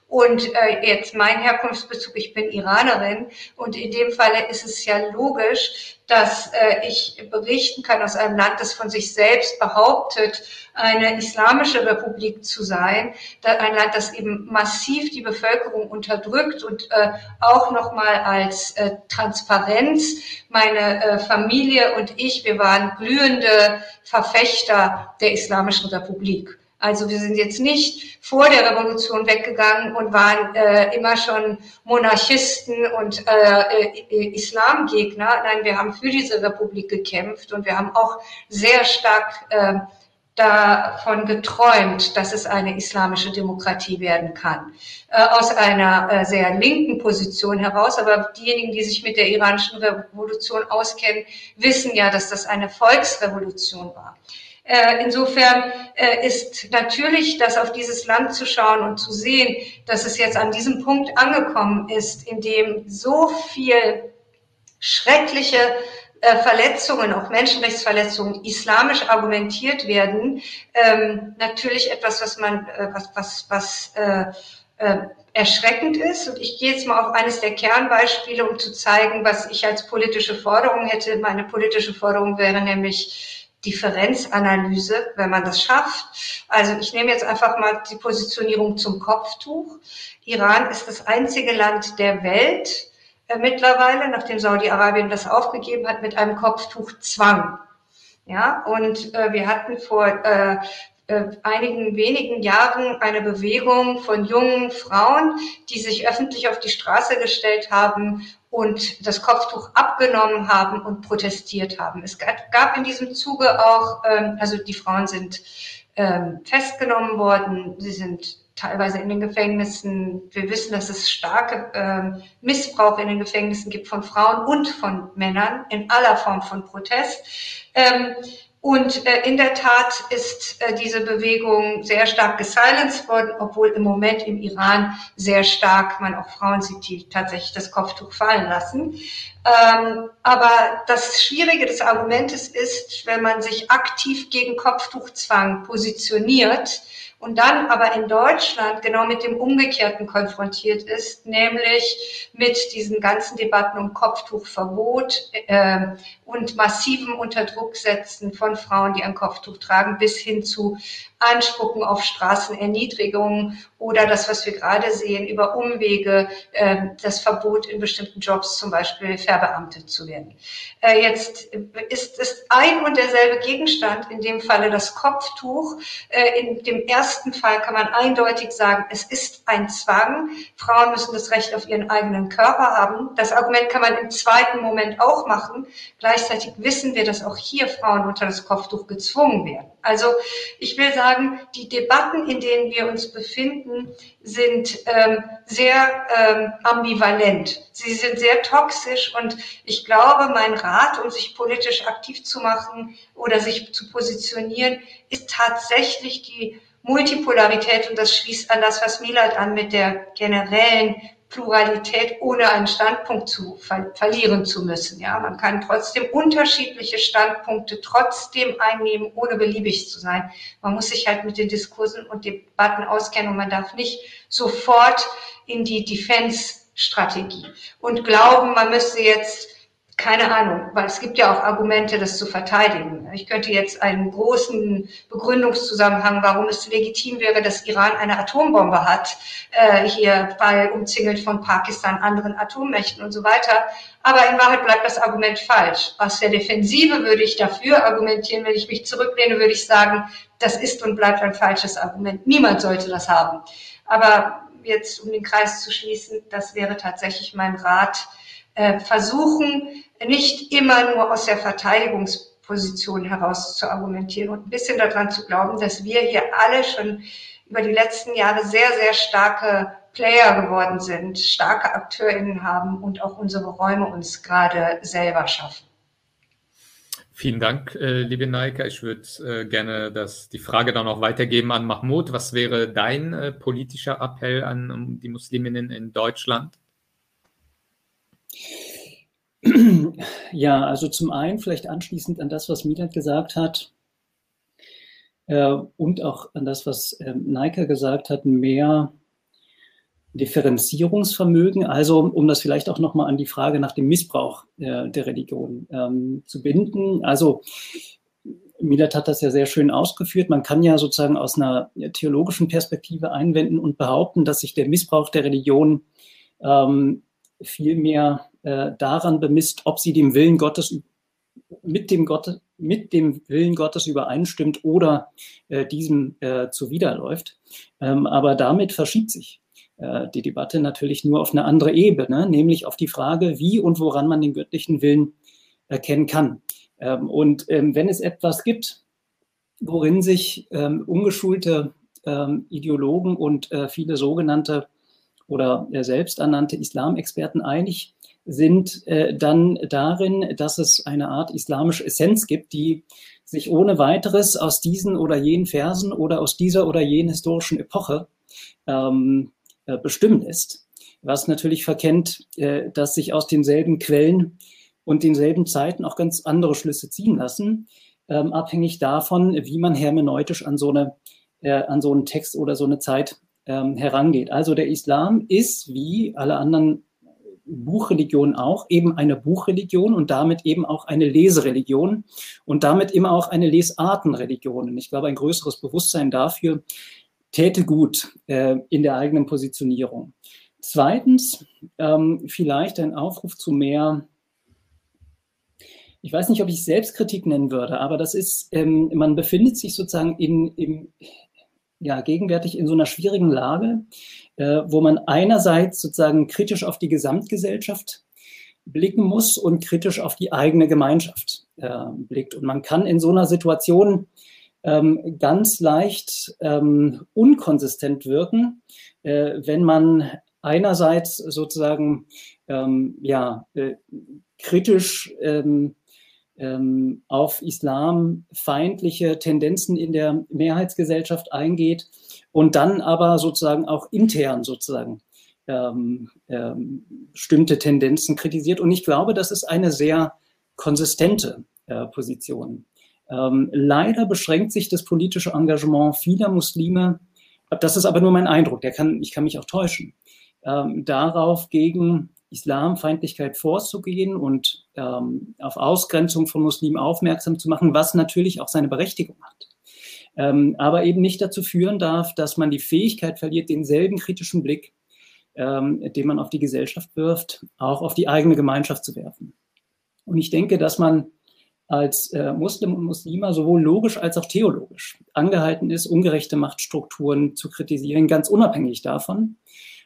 Und äh, jetzt mein Herkunftsbezug, ich bin Iranerin. Und in dem Falle ist es ja logisch, dass äh, ich berichten kann aus einem Land, das von sich selbst behauptet, eine islamische Republik zu sein, ein Land, das eben massiv die Bevölkerung unterdrückt und äh, auch nochmal als äh, Transparenz. Meine äh, Familie und ich, wir waren glühende Verfechter der islamischen Republik. Also wir sind jetzt nicht vor der Revolution weggegangen und waren äh, immer schon Monarchisten und äh, äh, Islamgegner. Nein, wir haben für diese Republik gekämpft und wir haben auch sehr stark äh, davon geträumt, dass es eine islamische Demokratie werden kann. Äh, aus einer äh, sehr linken Position heraus. Aber diejenigen, die sich mit der iranischen Revolution auskennen, wissen ja, dass das eine Volksrevolution war. Äh, insofern äh, ist natürlich das auf dieses Land zu schauen und zu sehen, dass es jetzt an diesem Punkt angekommen ist, in dem so viel schreckliche äh, Verletzungen, auch Menschenrechtsverletzungen, islamisch argumentiert werden, ähm, natürlich etwas, was man, was, was, was erschreckend ist. Und ich gehe jetzt mal auf eines der Kernbeispiele, um zu zeigen, was ich als politische Forderung hätte. Meine politische Forderung wäre nämlich Differenzanalyse, wenn man das schafft. Also ich nehme jetzt einfach mal die Positionierung zum Kopftuch. Iran ist das einzige Land der Welt, äh, mittlerweile, nachdem Saudi-Arabien das aufgegeben hat, mit einem Kopftuchzwang. Ja, und äh, wir hatten vor äh, äh, einigen wenigen Jahren eine Bewegung von jungen Frauen, die sich öffentlich auf die Straße gestellt haben und das Kopftuch abgenommen haben und protestiert haben. Es gab in diesem Zuge auch, ähm, also die Frauen sind ähm, festgenommen worden, sie sind teilweise in den Gefängnissen. Wir wissen, dass es starke äh, Missbrauch in den Gefängnissen gibt von Frauen und von Männern in aller Form von Protest. Ähm, und äh, in der Tat ist äh, diese Bewegung sehr stark gesilenced worden, obwohl im Moment im Iran sehr stark man auch Frauen sieht, die tatsächlich das Kopftuch fallen lassen. Ähm, aber das Schwierige des Argumentes ist, wenn man sich aktiv gegen Kopftuchzwang positioniert, und dann aber in Deutschland genau mit dem Umgekehrten konfrontiert ist, nämlich mit diesen ganzen Debatten um Kopftuchverbot äh, und massivem Unterdrucksetzen von Frauen, die ein Kopftuch tragen, bis hin zu Anspucken auf Straßenerniedrigungen oder das, was wir gerade sehen, über Umwege, äh, das Verbot in bestimmten Jobs zum Beispiel verbeamtet zu werden. Äh, jetzt ist es ein und derselbe Gegenstand, in dem Falle das Kopftuch. Äh, in dem ersten Fall kann man eindeutig sagen, es ist ein Zwang. Frauen müssen das Recht auf ihren eigenen Körper haben. Das Argument kann man im zweiten Moment auch machen. Gleichzeitig wissen wir, dass auch hier Frauen unter das Kopftuch gezwungen werden. Also ich will sagen, die Debatten, in denen wir uns befinden, sind ähm, sehr ähm, ambivalent. Sie sind sehr toxisch und ich glaube, mein Rat, um sich politisch aktiv zu machen oder sich zu positionieren, ist tatsächlich die Multipolarität und das schließt an das, was Milad an mit der generellen Pluralität ohne einen Standpunkt zu ver verlieren zu müssen. Ja, man kann trotzdem unterschiedliche Standpunkte trotzdem einnehmen, ohne beliebig zu sein. Man muss sich halt mit den Diskursen und Debatten auskennen und man darf nicht sofort in die Defense-Strategie und glauben, man müsste jetzt keine Ahnung, weil es gibt ja auch Argumente, das zu verteidigen. Ich könnte jetzt einen großen Begründungszusammenhang, warum es legitim wäre, dass Iran eine Atombombe hat, äh, hier bei umzingelt von Pakistan, anderen Atommächten und so weiter. Aber in Wahrheit bleibt das Argument falsch. Aus der Defensive würde ich dafür argumentieren, wenn ich mich zurücklehne, würde ich sagen, das ist und bleibt ein falsches Argument. Niemand sollte das haben. Aber jetzt, um den Kreis zu schließen, das wäre tatsächlich mein Rat, versuchen, nicht immer nur aus der Verteidigungsposition heraus zu argumentieren und ein bisschen daran zu glauben, dass wir hier alle schon über die letzten Jahre sehr, sehr starke Player geworden sind, starke AkteurInnen haben und auch unsere Räume uns gerade selber schaffen. Vielen Dank, äh, liebe Naika. Ich würde äh, gerne das, die Frage dann auch weitergeben an Mahmoud. Was wäre dein äh, politischer Appell an die Musliminnen in Deutschland? Ja, also zum einen vielleicht anschließend an das, was Milat gesagt hat äh, und auch an das, was äh, Neika gesagt hat, mehr Differenzierungsvermögen. Also um das vielleicht auch nochmal an die Frage nach dem Missbrauch äh, der Religion ähm, zu binden. Also Milat hat das ja sehr schön ausgeführt. Man kann ja sozusagen aus einer theologischen Perspektive einwenden und behaupten, dass sich der Missbrauch der Religion ähm, viel mehr äh, daran bemisst, ob sie dem Willen Gottes mit dem, Gott, mit dem Willen Gottes übereinstimmt oder äh, diesem äh, zuwiderläuft. Ähm, aber damit verschiebt sich äh, die Debatte natürlich nur auf eine andere Ebene, nämlich auf die Frage, wie und woran man den göttlichen Willen erkennen kann. Ähm, und ähm, wenn es etwas gibt, worin sich ähm, ungeschulte ähm, Ideologen und äh, viele sogenannte oder äh, selbsternannte Islamexperten einig sind äh, dann darin, dass es eine Art islamische Essenz gibt, die sich ohne weiteres aus diesen oder jenen Versen oder aus dieser oder jenen historischen Epoche ähm, äh, bestimmen lässt. Was natürlich verkennt, äh, dass sich aus denselben Quellen und denselben Zeiten auch ganz andere Schlüsse ziehen lassen, ähm, abhängig davon, wie man hermeneutisch an so, eine, äh, an so einen Text oder so eine Zeit ähm, herangeht. Also der Islam ist, wie alle anderen Buchreligionen auch, eben eine Buchreligion und damit eben auch eine Lesereligion und damit immer auch eine Lesartenreligion. Und ich glaube, ein größeres Bewusstsein dafür täte gut äh, in der eigenen Positionierung. Zweitens, ähm, vielleicht ein Aufruf zu mehr, ich weiß nicht, ob ich Selbstkritik nennen würde, aber das ist, ähm, man befindet sich sozusagen in, im, ja, gegenwärtig in so einer schwierigen Lage, wo man einerseits sozusagen kritisch auf die Gesamtgesellschaft blicken muss und kritisch auf die eigene Gemeinschaft äh, blickt. Und man kann in so einer Situation ähm, ganz leicht ähm, unkonsistent wirken, äh, wenn man einerseits sozusagen ähm, ja, äh, kritisch ähm, ähm, auf islamfeindliche Tendenzen in der Mehrheitsgesellschaft eingeht und dann aber sozusagen auch intern sozusagen ähm, ähm, bestimmte Tendenzen kritisiert. Und ich glaube, das ist eine sehr konsistente äh, Position. Ähm, leider beschränkt sich das politische Engagement vieler Muslime, das ist aber nur mein Eindruck, der kann, ich kann mich auch täuschen, ähm, darauf gegen Islamfeindlichkeit vorzugehen und ähm, auf Ausgrenzung von Muslimen aufmerksam zu machen, was natürlich auch seine Berechtigung hat. Ähm, aber eben nicht dazu führen darf, dass man die Fähigkeit verliert, denselben kritischen Blick, ähm, den man auf die Gesellschaft wirft, auch auf die eigene Gemeinschaft zu werfen. Und ich denke, dass man als äh, Muslim und Muslima sowohl logisch als auch theologisch angehalten ist, ungerechte Machtstrukturen zu kritisieren, ganz unabhängig davon,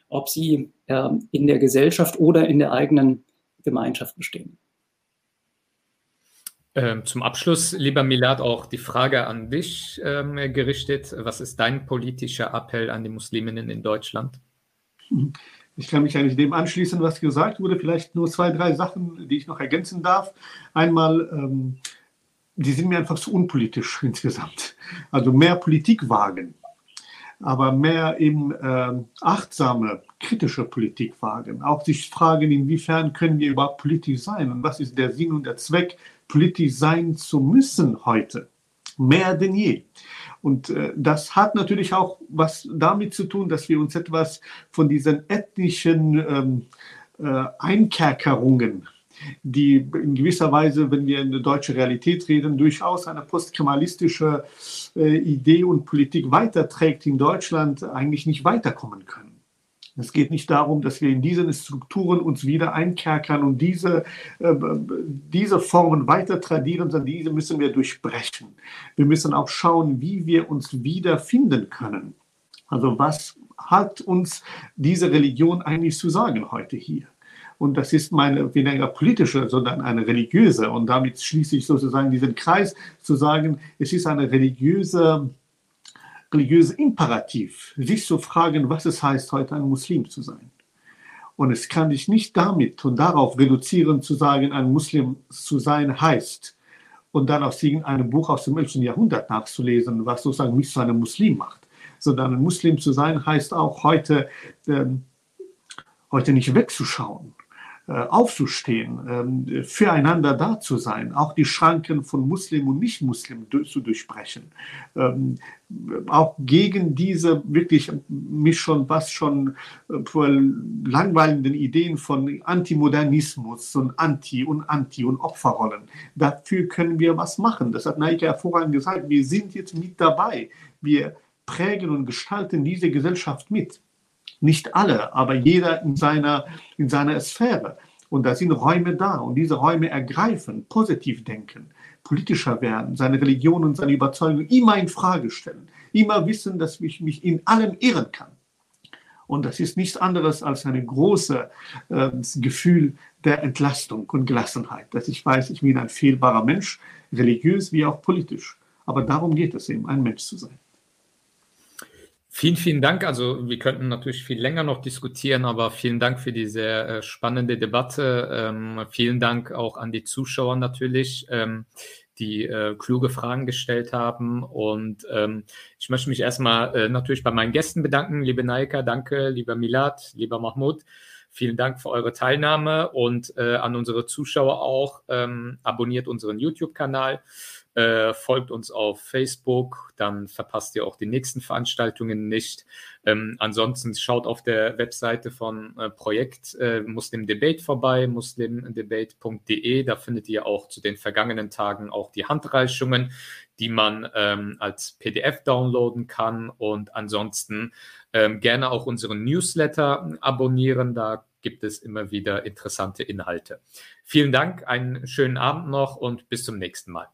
ob sie äh, in der Gesellschaft oder in der eigenen Gemeinschaft bestehen. Ähm, zum Abschluss, lieber Milad, auch die Frage an dich ähm, gerichtet. Was ist dein politischer Appell an die Musliminnen in Deutschland? Ich kann mich eigentlich dem anschließen, was gesagt wurde. Vielleicht nur zwei, drei Sachen, die ich noch ergänzen darf. Einmal, ähm, die sind mir einfach zu unpolitisch insgesamt. Also mehr Politik wagen aber mehr eben äh, achtsame, kritische Politik wagen. Auch sich fragen, inwiefern können wir überhaupt politisch sein und was ist der Sinn und der Zweck, politisch sein zu müssen heute. Mehr denn je. Und äh, das hat natürlich auch was damit zu tun, dass wir uns etwas von diesen ethnischen ähm, äh, Einkerkerungen die in gewisser Weise, wenn wir in der deutschen Realität reden, durchaus eine postkemalistische äh, Idee und Politik weiterträgt in Deutschland, eigentlich nicht weiterkommen können. Es geht nicht darum, dass wir in diesen Strukturen uns wieder einkerkern und diese, äh, diese Formen weiter tradieren, sondern diese müssen wir durchbrechen. Wir müssen auch schauen, wie wir uns wiederfinden können. Also was hat uns diese Religion eigentlich zu sagen heute hier? Und das ist meine weniger politische, sondern eine religiöse. Und damit schließe ich sozusagen diesen Kreis zu sagen, es ist eine religiöse, religiöse Imperativ, sich zu fragen, was es heißt, heute ein Muslim zu sein. Und es kann dich nicht damit und darauf reduzieren, zu sagen, ein Muslim zu sein heißt, und dann aus irgendeinem Buch aus dem 11. Jahrhundert nachzulesen, was sozusagen mich zu einem Muslim macht. Sondern ein Muslim zu sein heißt auch heute, ähm, heute nicht wegzuschauen, aufzustehen, ähm, füreinander da zu sein, auch die Schranken von Muslim und Nicht-Muslim zu durchbrechen, ähm, auch gegen diese wirklich mich schon was schon äh, langweilenden Ideen von Antimodernismus und Anti und Anti und Opferrollen. Dafür können wir was machen. Das hat Neike hervorragend gesagt. Wir sind jetzt mit dabei. Wir prägen und gestalten diese Gesellschaft mit. Nicht alle, aber jeder in seiner, in seiner Sphäre. Und da sind Räume da und diese Räume ergreifen, positiv denken, politischer werden, seine Religion und seine Überzeugung immer in Frage stellen, immer wissen, dass ich mich in allem irren kann. Und das ist nichts anderes als ein großes äh, Gefühl der Entlastung und Gelassenheit, dass ich weiß, ich bin ein fehlbarer Mensch, religiös wie auch politisch. Aber darum geht es eben, ein Mensch zu sein. Vielen, vielen Dank. Also wir könnten natürlich viel länger noch diskutieren, aber vielen Dank für diese äh, spannende Debatte. Ähm, vielen Dank auch an die Zuschauer natürlich, ähm, die äh, kluge Fragen gestellt haben. Und ähm, ich möchte mich erstmal äh, natürlich bei meinen Gästen bedanken. Liebe Naika, danke. Lieber Milad, lieber Mahmoud Vielen Dank für eure Teilnahme und äh, an unsere Zuschauer auch. Ähm, abonniert unseren YouTube-Kanal. Äh, folgt uns auf Facebook, dann verpasst ihr auch die nächsten Veranstaltungen nicht. Ähm, ansonsten schaut auf der Webseite von äh, Projekt äh, Muslim Debate vorbei, muslimdebate.de. Da findet ihr auch zu den vergangenen Tagen auch die Handreichungen, die man ähm, als PDF downloaden kann. Und ansonsten ähm, gerne auch unseren Newsletter abonnieren. Da gibt es immer wieder interessante Inhalte. Vielen Dank, einen schönen Abend noch und bis zum nächsten Mal.